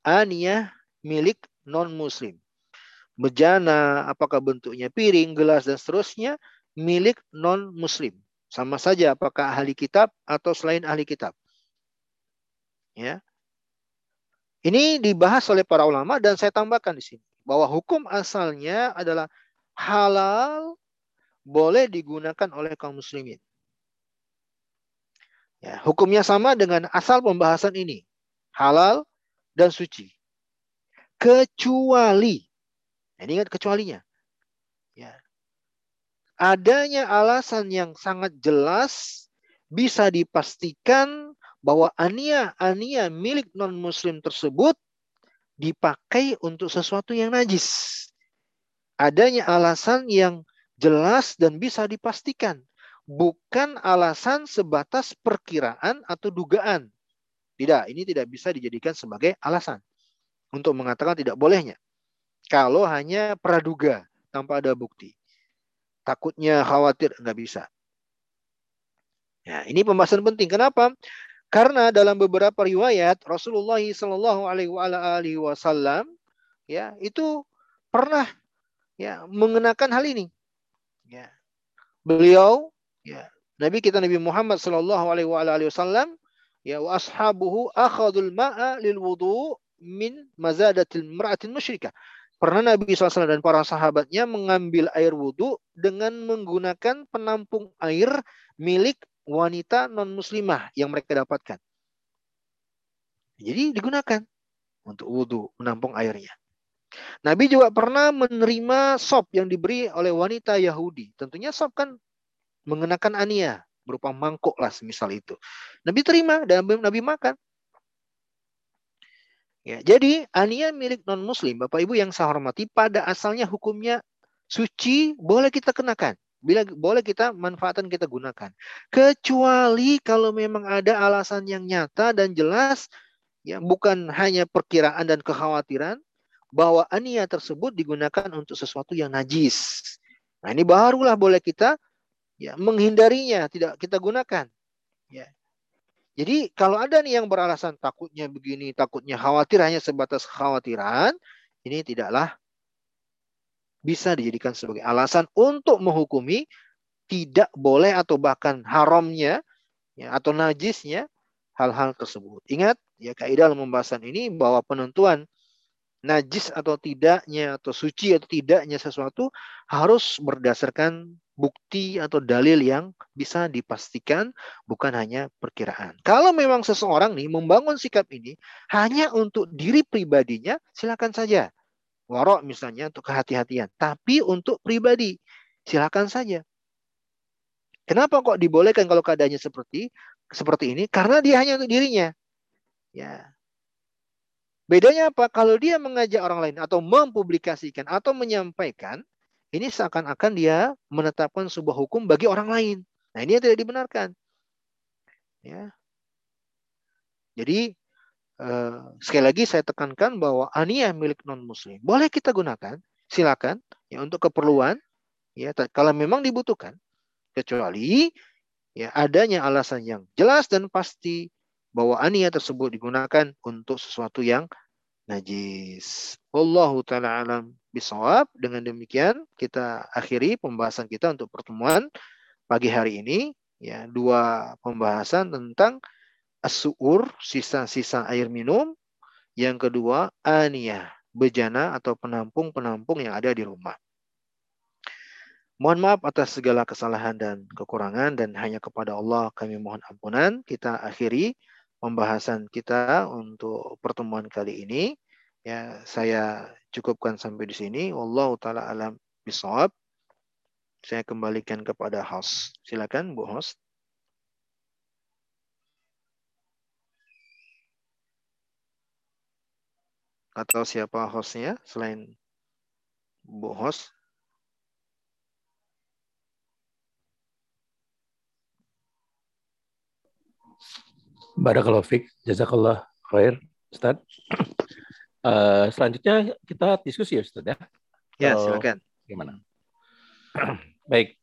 Aniyah milik non-muslim. Bejana, apakah bentuknya piring, gelas, dan seterusnya, milik non-muslim. Sama saja apakah ahli kitab atau selain ahli kitab. Ya. Ini dibahas oleh para ulama dan saya tambahkan di sini bahwa hukum asalnya adalah halal boleh digunakan oleh kaum muslimin. Ya, hukumnya sama dengan asal pembahasan ini. Halal dan suci. Kecuali. Ini ingat kecualinya. Ya. Adanya alasan yang sangat jelas bisa dipastikan bahwa ania-ania milik non-muslim tersebut dipakai untuk sesuatu yang najis. Adanya alasan yang jelas dan bisa dipastikan bukan alasan sebatas perkiraan atau dugaan. Tidak, ini tidak bisa dijadikan sebagai alasan untuk mengatakan tidak bolehnya. Kalau hanya praduga tanpa ada bukti. Takutnya khawatir nggak bisa. Ya, ini pembahasan penting. Kenapa? Karena dalam beberapa riwayat Rasulullah Shallallahu Alaihi Wasallam ya itu pernah ya mengenakan hal ini. Ya, beliau Ya. Nabi kita Nabi Muhammad sallallahu alaihi wasallam ya wa ashabuhu akhadul ma'a lil wudu min mazadatil mar'atin musyrikah. Pernah Nabi SAW dan para sahabatnya mengambil air wudhu dengan menggunakan penampung air milik wanita non-muslimah yang mereka dapatkan. Jadi digunakan untuk wudhu, menampung airnya. Nabi juga pernah menerima sop yang diberi oleh wanita Yahudi. Tentunya sop kan mengenakan ania, berupa mangkuk lah semisal itu. Nabi terima dan Nabi makan. Ya, jadi ania milik non muslim, Bapak Ibu yang saya hormati, pada asalnya hukumnya suci boleh kita kenakan. Bila boleh kita manfaatkan kita gunakan. Kecuali kalau memang ada alasan yang nyata dan jelas ya bukan hanya perkiraan dan kekhawatiran bahwa ania tersebut digunakan untuk sesuatu yang najis. Nah, ini barulah boleh kita ya menghindarinya, tidak kita gunakan. Ya. Jadi kalau ada nih yang beralasan takutnya begini, takutnya khawatir hanya sebatas khawatiran, ini tidaklah bisa dijadikan sebagai alasan untuk menghukumi tidak boleh atau bahkan haramnya ya, atau najisnya hal-hal tersebut. Ingat ya kaidah dalam pembahasan ini bahwa penentuan najis atau tidaknya atau suci atau tidaknya sesuatu harus berdasarkan bukti atau dalil yang bisa dipastikan bukan hanya perkiraan. Kalau memang seseorang nih membangun sikap ini hanya untuk diri pribadinya, silakan saja. Warok misalnya untuk kehati-hatian, tapi untuk pribadi silakan saja. Kenapa kok dibolehkan kalau keadaannya seperti seperti ini? Karena dia hanya untuk dirinya. Ya. Bedanya apa? Kalau dia mengajak orang lain atau mempublikasikan atau menyampaikan, ini seakan-akan dia menetapkan sebuah hukum bagi orang lain. Nah, ini yang tidak dibenarkan. Ya. Jadi eh, sekali lagi saya tekankan bahwa aniyah milik non muslim boleh kita gunakan, silakan ya untuk keperluan ya kalau memang dibutuhkan. Kecuali ya adanya alasan yang jelas dan pasti bahwa aniyah tersebut digunakan untuk sesuatu yang najis. Wallahu taala alam bisawab. Dengan demikian kita akhiri pembahasan kita untuk pertemuan pagi hari ini ya dua pembahasan tentang as-su'ur, sisa-sisa air minum. Yang kedua, aniyah, bejana atau penampung-penampung yang ada di rumah. Mohon maaf atas segala kesalahan dan kekurangan dan hanya kepada Allah kami mohon ampunan. Kita akhiri pembahasan kita untuk pertemuan kali ini. Ya, saya cukupkan sampai di sini. Wallahu taala alam bisawab. Saya kembalikan kepada host. Silakan Bu host. Atau siapa hostnya selain Bu host? Barakallahu fiik, jazakallah khair, Ustaz. Uh, selanjutnya kita diskusi ya Ustaz ya. Ya, silakan. Gimana? Baik.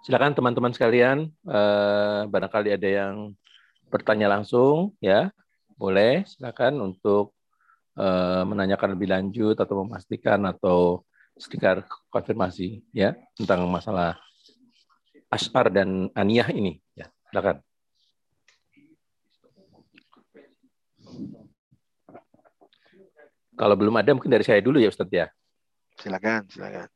Silakan teman-teman sekalian, uh, barangkali ada yang bertanya langsung ya. Boleh, silakan untuk uh, menanyakan lebih lanjut atau memastikan atau sedikit konfirmasi ya tentang masalah asar dan aniyah ini ya. Silakan. Kalau belum ada mungkin dari saya dulu ya Ustadz ya. Silakan, silakan.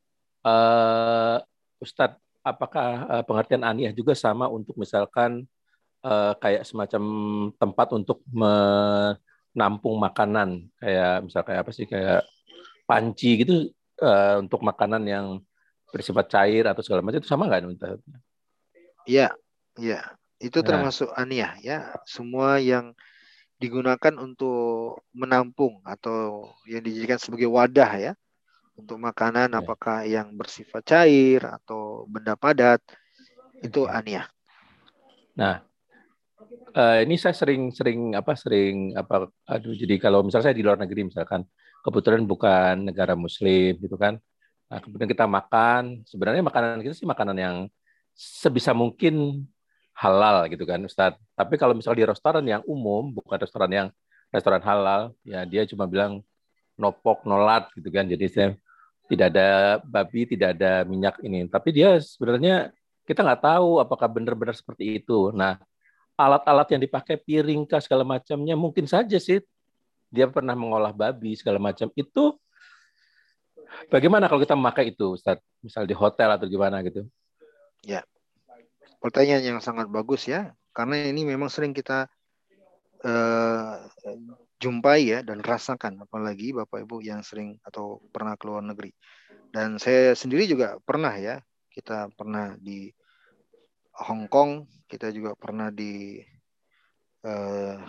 Uh, Ustadz, apakah uh, pengertian aniyah juga sama untuk misalkan uh, kayak semacam tempat untuk menampung makanan kayak misal kayak apa sih kayak panci gitu uh, untuk makanan yang bersifat cair atau segala macam itu sama nggak Iya, iya. Itu nah. termasuk aniyah ya. Semua yang digunakan untuk menampung atau yang dijadikan sebagai wadah ya untuk makanan ya. apakah yang bersifat cair atau benda padat itu aniyah. Nah, uh, ini saya sering-sering apa sering apa aduh jadi kalau misalnya saya di luar negeri misalkan kebetulan bukan negara muslim gitu kan. Nah, kemudian kita makan, sebenarnya makanan kita sih makanan yang sebisa mungkin halal gitu kan Ustaz. Tapi kalau misalnya di restoran yang umum, bukan restoran yang restoran halal, ya dia cuma bilang nopok nolat gitu kan. Jadi saya tidak ada babi, tidak ada minyak ini. Tapi dia sebenarnya kita nggak tahu apakah benar-benar seperti itu. Nah, alat-alat yang dipakai piring kah segala macamnya mungkin saja sih dia pernah mengolah babi segala macam itu bagaimana kalau kita memakai itu Ustaz? Misal di hotel atau gimana gitu. Ya. Pertanyaan yang sangat bagus ya, karena ini memang sering kita uh, jumpai ya dan rasakan apalagi Bapak Ibu yang sering atau pernah ke luar negeri. Dan saya sendiri juga pernah ya, kita pernah di Hong Kong, kita juga pernah di uh,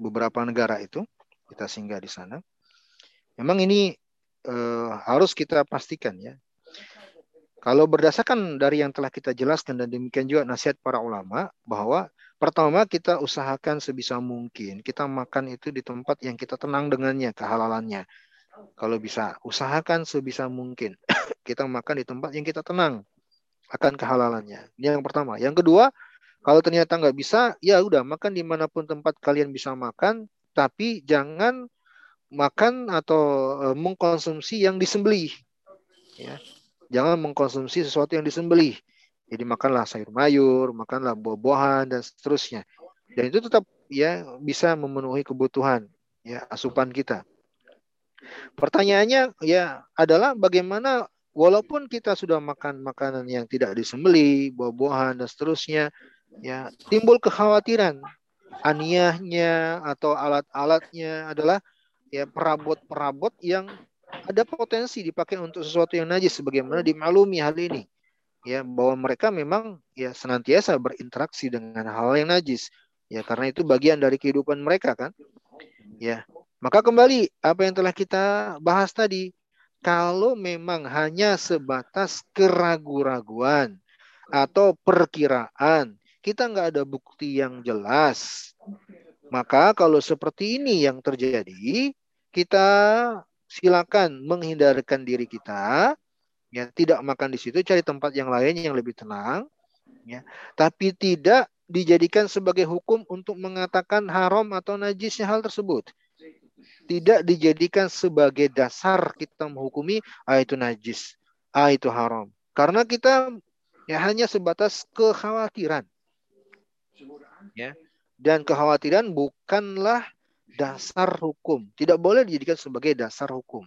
beberapa negara itu, kita singgah di sana. Memang ini uh, harus kita pastikan ya. Kalau berdasarkan dari yang telah kita jelaskan dan demikian juga nasihat para ulama bahwa Pertama, kita usahakan sebisa mungkin kita makan itu di tempat yang kita tenang dengannya, kehalalannya. Kalau bisa, usahakan sebisa mungkin kita makan di tempat yang kita tenang akan kehalalannya. Ini yang pertama. Yang kedua, kalau ternyata nggak bisa, ya udah makan di mana pun tempat kalian bisa makan, tapi jangan makan atau e, mengkonsumsi yang disembelih. Ya. Jangan mengkonsumsi sesuatu yang disembelih. Jadi makanlah sayur mayur, makanlah buah-buahan dan seterusnya. Dan itu tetap ya bisa memenuhi kebutuhan ya asupan kita. Pertanyaannya ya adalah bagaimana walaupun kita sudah makan makanan yang tidak disembeli, buah-buahan dan seterusnya, ya timbul kekhawatiran aniahnya atau alat-alatnya adalah ya perabot-perabot yang ada potensi dipakai untuk sesuatu yang najis sebagaimana dimaklumi hal ini. Ya bahwa mereka memang ya senantiasa berinteraksi dengan hal yang najis. Ya karena itu bagian dari kehidupan mereka kan? Ya maka kembali apa yang telah kita bahas tadi. Kalau memang hanya sebatas keraguan-raguan atau perkiraan kita nggak ada bukti yang jelas. Maka kalau seperti ini yang terjadi kita silakan menghindarkan diri kita ya tidak makan di situ cari tempat yang lain yang lebih tenang ya. Tapi tidak dijadikan sebagai hukum untuk mengatakan haram atau najisnya hal tersebut. Tidak dijadikan sebagai dasar kita menghukumi ah itu najis ah itu haram. Karena kita ya hanya sebatas kekhawatiran. Ya. Dan kekhawatiran bukanlah dasar hukum. Tidak boleh dijadikan sebagai dasar hukum.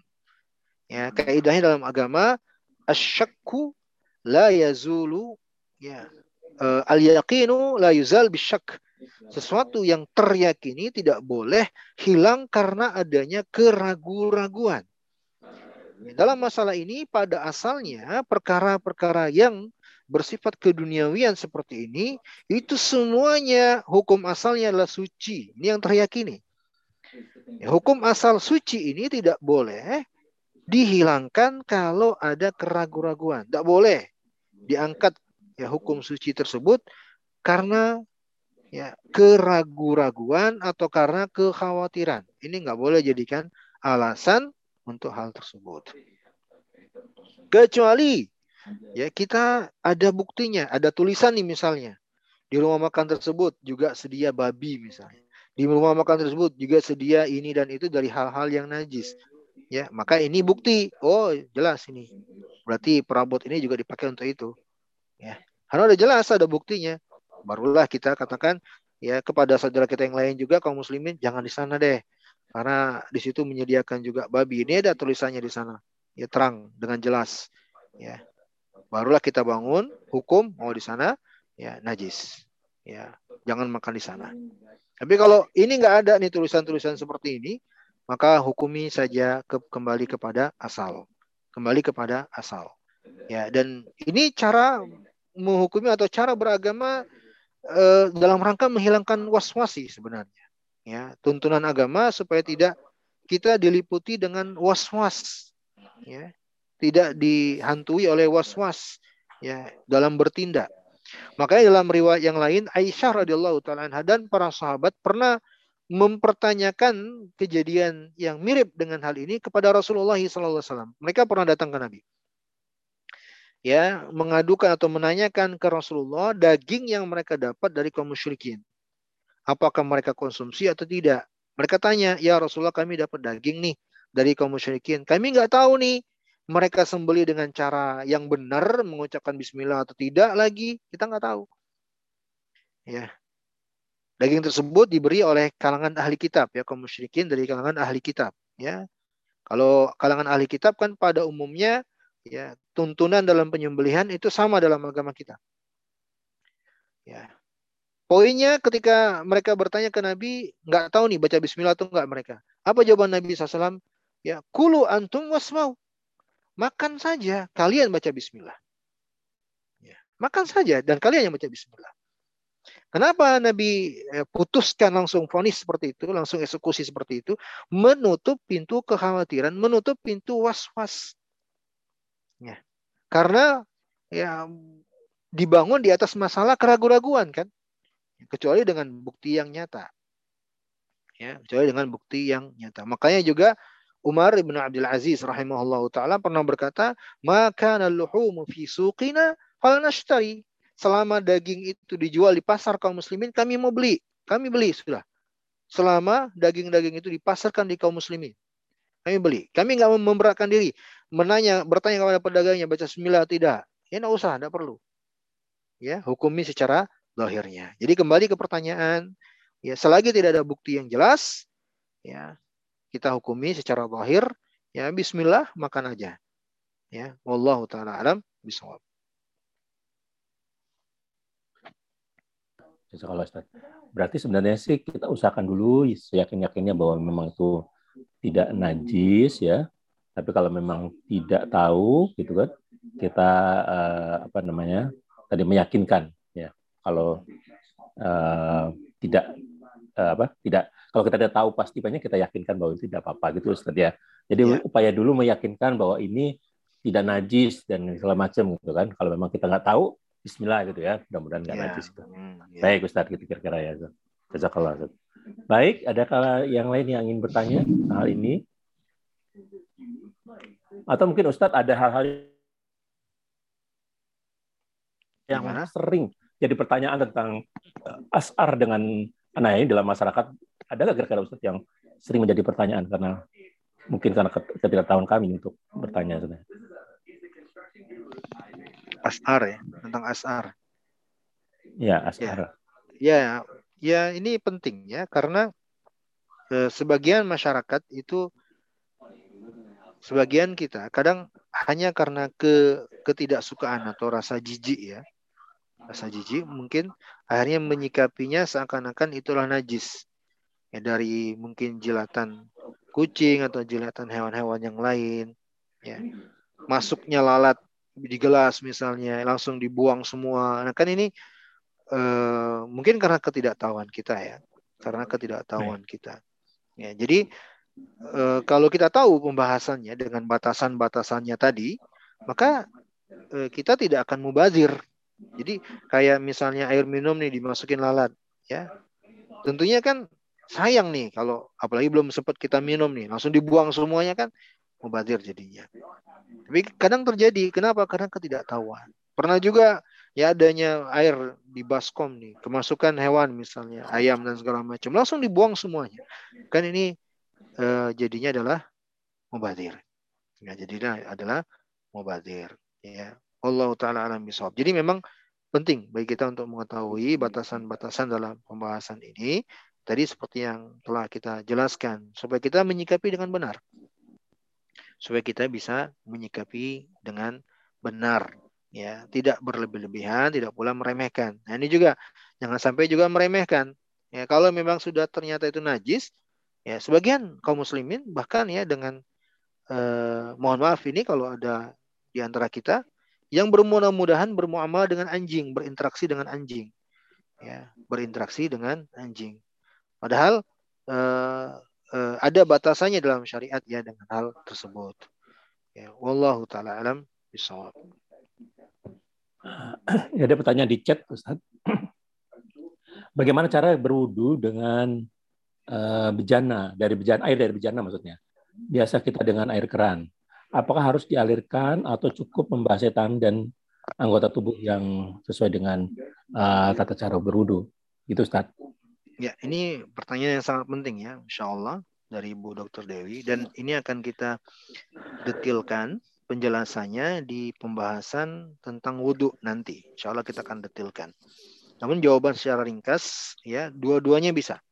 Ya kaidahnya dalam agama asyakku la yazulu ya uh, al yaqinu la yuzal bisyak. Sesuatu yang teryakini tidak boleh hilang karena adanya keraguan-raguan dalam masalah ini pada asalnya perkara-perkara yang bersifat keduniawian seperti ini itu semuanya hukum asalnya adalah suci. Ini yang teryakini hukum asal suci ini tidak boleh dihilangkan kalau ada keraguan-raguan. Tidak boleh diangkat ya hukum suci tersebut karena ya keraguan-raguan atau karena kekhawatiran. Ini nggak boleh jadikan alasan untuk hal tersebut. Kecuali ya kita ada buktinya, ada tulisan nih misalnya. Di rumah makan tersebut juga sedia babi misalnya. Di rumah makan tersebut juga sedia ini dan itu dari hal-hal yang najis. Ya maka ini bukti. Oh jelas ini. Berarti perabot ini juga dipakai untuk itu. Ya karena udah jelas ada buktinya. Barulah kita katakan ya kepada saudara kita yang lain juga kaum muslimin jangan di sana deh. Karena di situ menyediakan juga babi. Ini ada tulisannya di sana. Ya terang dengan jelas. Ya barulah kita bangun hukum mau di sana ya najis. Ya jangan makan di sana tapi kalau ini nggak ada nih tulisan-tulisan seperti ini maka hukumi saja ke, kembali kepada asal. Kembali kepada asal. Ya, dan ini cara menghukumi atau cara beragama eh, dalam rangka menghilangkan was-wasi sebenarnya. Ya, tuntunan agama supaya tidak kita diliputi dengan was-was. Ya, tidak dihantui oleh was-was ya dalam bertindak. Makanya dalam riwayat yang lain Aisyah radhiyallahu taala dan para sahabat pernah mempertanyakan kejadian yang mirip dengan hal ini kepada Rasulullah SAW. Mereka pernah datang ke Nabi. Ya, mengadukan atau menanyakan ke Rasulullah daging yang mereka dapat dari kaum musyrikin. Apakah mereka konsumsi atau tidak? Mereka tanya, ya Rasulullah kami dapat daging nih dari kaum musyrikin. Kami nggak tahu nih mereka sembeli dengan cara yang benar mengucapkan bismillah atau tidak lagi kita nggak tahu ya Daging tersebut diberi oleh kalangan ahli kitab ya kaum musyrikin dari kalangan ahli kitab ya. Kalau kalangan ahli kitab kan pada umumnya ya tuntunan dalam penyembelihan itu sama dalam agama kita. Ya. Poinnya ketika mereka bertanya ke Nabi, nggak tahu nih baca bismillah atau enggak mereka. Apa jawaban Nabi SAW? Ya, kulu antum wasmau. Makan saja, kalian baca bismillah. Ya, makan saja dan kalian yang baca bismillah. Kenapa Nabi eh, putuskan langsung vonis seperti itu, langsung eksekusi seperti itu, menutup pintu kekhawatiran, menutup pintu was-was. Ya. Karena ya dibangun di atas masalah keraguan-raguan kan, kecuali dengan bukti yang nyata. Ya, kecuali dengan bukti yang nyata. Makanya juga Umar bin Abdul Aziz rahimahullah taala pernah berkata, "Maka al-luhumu fi suqina fal nashtari." selama daging itu dijual di pasar kaum muslimin, kami mau beli. Kami beli sudah. Selama daging-daging itu dipasarkan di kaum muslimin. Kami beli. Kami nggak memberatkan diri. Menanya, bertanya kepada pedagangnya, baca sembilan tidak. Ya nggak usah, nggak perlu. Ya, hukumi secara lahirnya. Jadi kembali ke pertanyaan, ya selagi tidak ada bukti yang jelas, ya kita hukumi secara lahir, ya Bismillah makan aja. Ya, wallahu taala alam bisawab. kalau. Berarti sebenarnya sih kita usahakan dulu yakin-yakinnya bahwa memang itu tidak najis ya. Tapi kalau memang tidak tahu gitu kan, kita uh, apa namanya tadi meyakinkan ya. Kalau uh, tidak uh, apa tidak kalau kita tidak tahu pasti banyak kita yakinkan bahwa itu tidak apa-apa gitu Ustaz ya. Jadi ya. upaya dulu meyakinkan bahwa ini tidak najis dan segala macam gitu kan. Kalau memang kita nggak tahu Bismillah gitu ya. Mudah-mudahan nggak ya. najis itu. Hmm, ya. Baik Ustaz gitu kira-kira ya. Jazakallah. Ustaz. Baik, ada yang lain yang ingin bertanya hal ini? Atau mungkin Ustadz ada hal-hal yang Gimana? sering jadi pertanyaan tentang eh, asar dengan anak ini dalam masyarakat. Ada nggak kira-kira Ustadz yang sering menjadi pertanyaan karena mungkin karena ketidaktahuan kami untuk bertanya sebenarnya. Asar ya, tentang asar. Ya, asar. Ya, ya, ya ini penting ya karena eh, sebagian masyarakat itu sebagian kita kadang hanya karena ke ketidaksukaan atau rasa jijik ya. Rasa jijik mungkin akhirnya menyikapinya seakan-akan itulah najis. Ya dari mungkin jilatan kucing atau jilatan hewan-hewan yang lain ya. Masuknya lalat di gelas misalnya langsung dibuang semua. Nah kan ini uh, mungkin karena ketidaktahuan kita ya, karena ketidaktahuan kita. Ya jadi uh, kalau kita tahu pembahasannya dengan batasan-batasannya tadi, maka uh, kita tidak akan mubazir. Jadi kayak misalnya air minum nih dimasukin lalat, ya tentunya kan sayang nih kalau apalagi belum sempat kita minum nih langsung dibuang semuanya kan mubazir jadinya. Tapi kadang terjadi, kenapa? Karena ketidaktahuan. Pernah juga ya adanya air di baskom nih, kemasukan hewan misalnya ayam dan segala macam, langsung dibuang semuanya. Kan ini eh, jadinya adalah mubadir. Ya, jadinya adalah mubadir. Ya, Allah taala alam bisawab. Jadi memang penting bagi kita untuk mengetahui batasan-batasan dalam pembahasan ini. Tadi seperti yang telah kita jelaskan supaya kita menyikapi dengan benar. Supaya kita bisa menyikapi dengan benar ya. Tidak berlebih-lebihan tidak pula meremehkan. Nah ini juga jangan sampai juga meremehkan. Ya kalau memang sudah ternyata itu najis ya sebagian kaum muslimin bahkan ya dengan eh, mohon maaf ini kalau ada di antara kita yang bermudah-mudahan bermuamalah dengan anjing berinteraksi dengan anjing. Ya berinteraksi dengan anjing padahal eh, uh, ada batasannya dalam syariat ya dengan hal tersebut. Ya, wallahu taala alam bisawab. Ya, ada pertanyaan di chat Ustaz. Bagaimana cara berwudu dengan uh, bejana dari bejana air dari bejana maksudnya? Biasa kita dengan air keran. Apakah harus dialirkan atau cukup membasahi tangan dan anggota tubuh yang sesuai dengan uh, tata cara berwudu? Itu Ustaz. Ya, ini pertanyaan yang sangat penting ya, insya Allah dari Bu Dr. Dewi dan ini akan kita detilkan penjelasannya di pembahasan tentang wudhu nanti. Insya Allah kita akan detilkan. Namun jawaban secara ringkas ya dua-duanya bisa.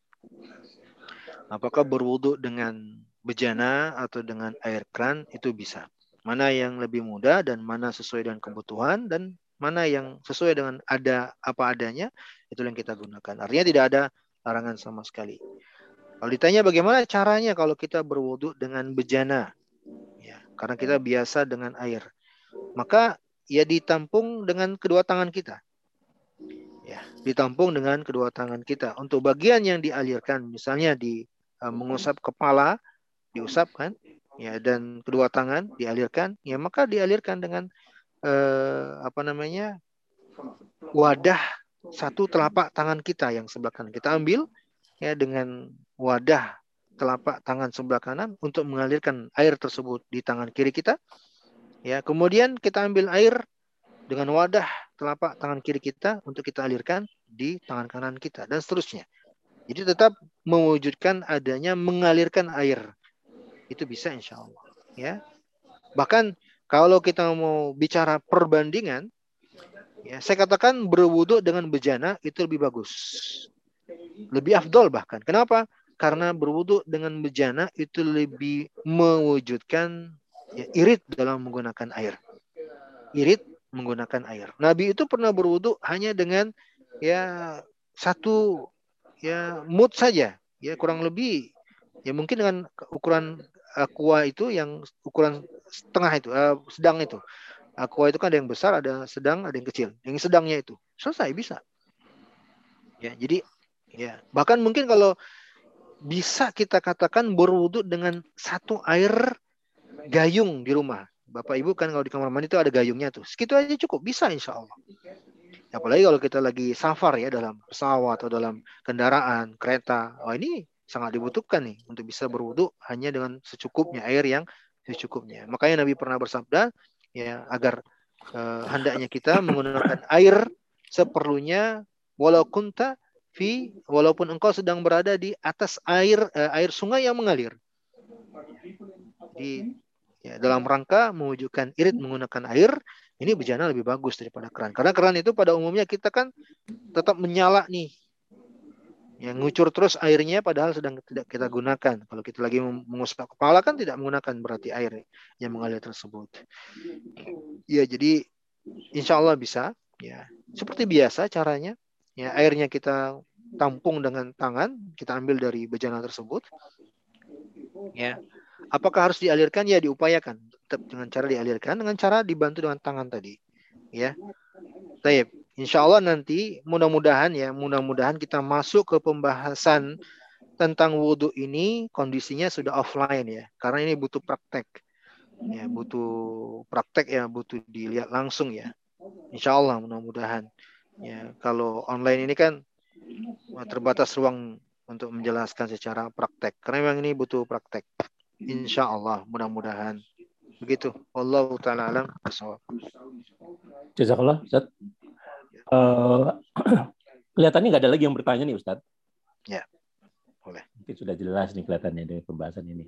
Apakah berwudu dengan bejana atau dengan air kran itu bisa. Mana yang lebih mudah dan mana sesuai dengan kebutuhan dan mana yang sesuai dengan ada apa adanya itu yang kita gunakan. Artinya tidak ada larangan sama sekali. Kalau ditanya bagaimana caranya kalau kita berwudu dengan bejana, ya karena kita biasa dengan air, maka ya ditampung dengan kedua tangan kita. Ya, ditampung dengan kedua tangan kita. Untuk bagian yang dialirkan, misalnya di uh, mengusap kepala, diusap kan, ya dan kedua tangan dialirkan, ya maka dialirkan dengan uh, apa namanya wadah satu telapak tangan kita yang sebelah kanan. Kita ambil ya dengan wadah telapak tangan sebelah kanan untuk mengalirkan air tersebut di tangan kiri kita. Ya, kemudian kita ambil air dengan wadah telapak tangan kiri kita untuk kita alirkan di tangan kanan kita dan seterusnya. Jadi tetap mewujudkan adanya mengalirkan air. Itu bisa insya Allah. Ya. Bahkan kalau kita mau bicara perbandingan, ya, saya katakan berwudu dengan bejana itu lebih bagus. Lebih afdol bahkan. Kenapa? Karena berwudu dengan bejana itu lebih mewujudkan ya, irit dalam menggunakan air. Irit menggunakan air. Nabi itu pernah berwudu hanya dengan ya satu ya mood saja, ya kurang lebih ya mungkin dengan ukuran aqua itu yang ukuran setengah itu, uh, sedang itu. Aqua itu kan ada yang besar, ada sedang, ada yang kecil. Yang sedangnya itu selesai bisa. Ya, jadi ya bahkan mungkin kalau bisa kita katakan berwudu dengan satu air gayung di rumah. Bapak Ibu kan kalau di kamar mandi itu ada gayungnya tuh. Segitu aja cukup, bisa insya Allah. Apalagi kalau kita lagi safar ya dalam pesawat atau dalam kendaraan, kereta. Oh ini sangat dibutuhkan nih untuk bisa berwudu hanya dengan secukupnya air yang secukupnya. Makanya Nabi pernah bersabda ya agar uh, hendaknya kita menggunakan air seperlunya walau kunta fi walaupun engkau sedang berada di atas air uh, air sungai yang mengalir. Di ya, dalam rangka mewujudkan irit menggunakan air ini bejana lebih bagus daripada keran karena keran itu pada umumnya kita kan tetap menyala nih yang ngucur terus airnya padahal sedang tidak kita gunakan kalau kita lagi mengusap kepala kan tidak menggunakan berarti air yang mengalir tersebut ya jadi insya Allah bisa ya seperti biasa caranya ya airnya kita tampung dengan tangan kita ambil dari bejana tersebut ya Apakah harus dialirkan? Ya diupayakan tetap dengan cara dialirkan dengan cara dibantu dengan tangan tadi. Ya. Taib. Insya Allah nanti mudah-mudahan ya mudah-mudahan kita masuk ke pembahasan tentang wudhu ini kondisinya sudah offline ya karena ini butuh praktek. Ya butuh praktek ya butuh dilihat langsung ya. Insya Allah mudah-mudahan. Ya kalau online ini kan terbatas ruang untuk menjelaskan secara praktek karena memang ini butuh praktek. Insya Allah mudah-mudahan. Begitu. Allah taala alam. Jazakallah. Uh, kelihatannya nggak ada lagi yang bertanya nih Ustaz. Ya, boleh. Mungkin sudah jelas nih kelihatannya dari pembahasan ini.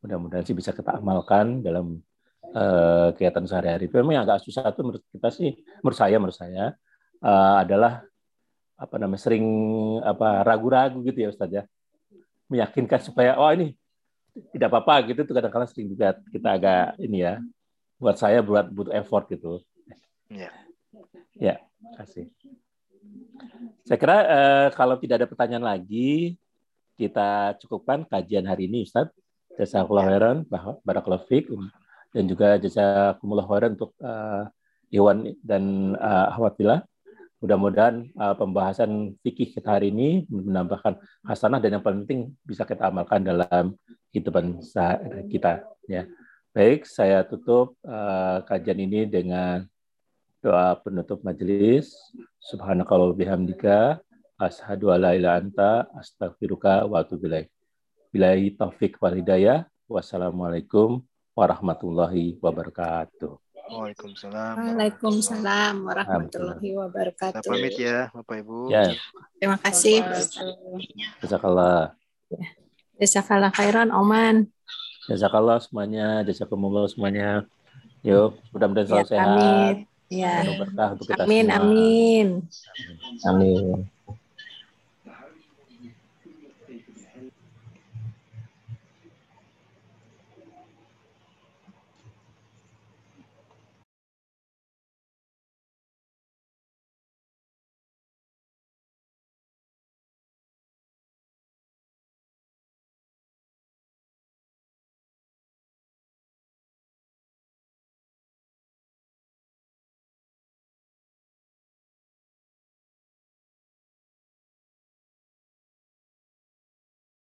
Mudah-mudahan sih bisa kita amalkan dalam uh, kegiatan sehari-hari. Memang yang agak susah itu menurut kita sih, menurut saya, menurut saya uh, adalah apa namanya sering apa ragu-ragu gitu ya Ustaz ya, meyakinkan supaya oh ini tidak apa-apa gitu tuh kadang-kadang sering juga kita agak ini ya buat saya buat butuh effort gitu. Ya. Ya, kasih. Saya kira eh, kalau tidak ada pertanyaan lagi kita cukupkan kajian hari ini Ustaz. Jazakallah khairan, barakallahu fiik dan juga jazakumullah khairan untuk uh, Iwan dan uh, Ahwatilah. Mudah-mudahan uh, pembahasan fikih kita hari ini menambahkan hasanah dan yang paling penting bisa kita amalkan dalam kehidupan kita ya. Baik, saya tutup uh, kajian ini dengan doa penutup majelis. Subhanakallah bihamdika ashadu ala ila anta astaghfiruka wa atubu ilaik. Bilahi taufik wal hidayah. Wassalamualaikum warahmatullahi wabarakatuh. Waalaikumsalam. Waalaikumsalam warahmatullahi wabarakatuh. Kita pamit ya, Bapak Ibu. Ya, Terima kasih. jazakallah. Jazakallah khairan, Oman. Jazakallah semuanya, jazakumullah semuanya. Yuk, mudah-mudahan selalu Ya, sehat. pamit. Ya. Berkah untuk kita Amin, semua. amin. Amin.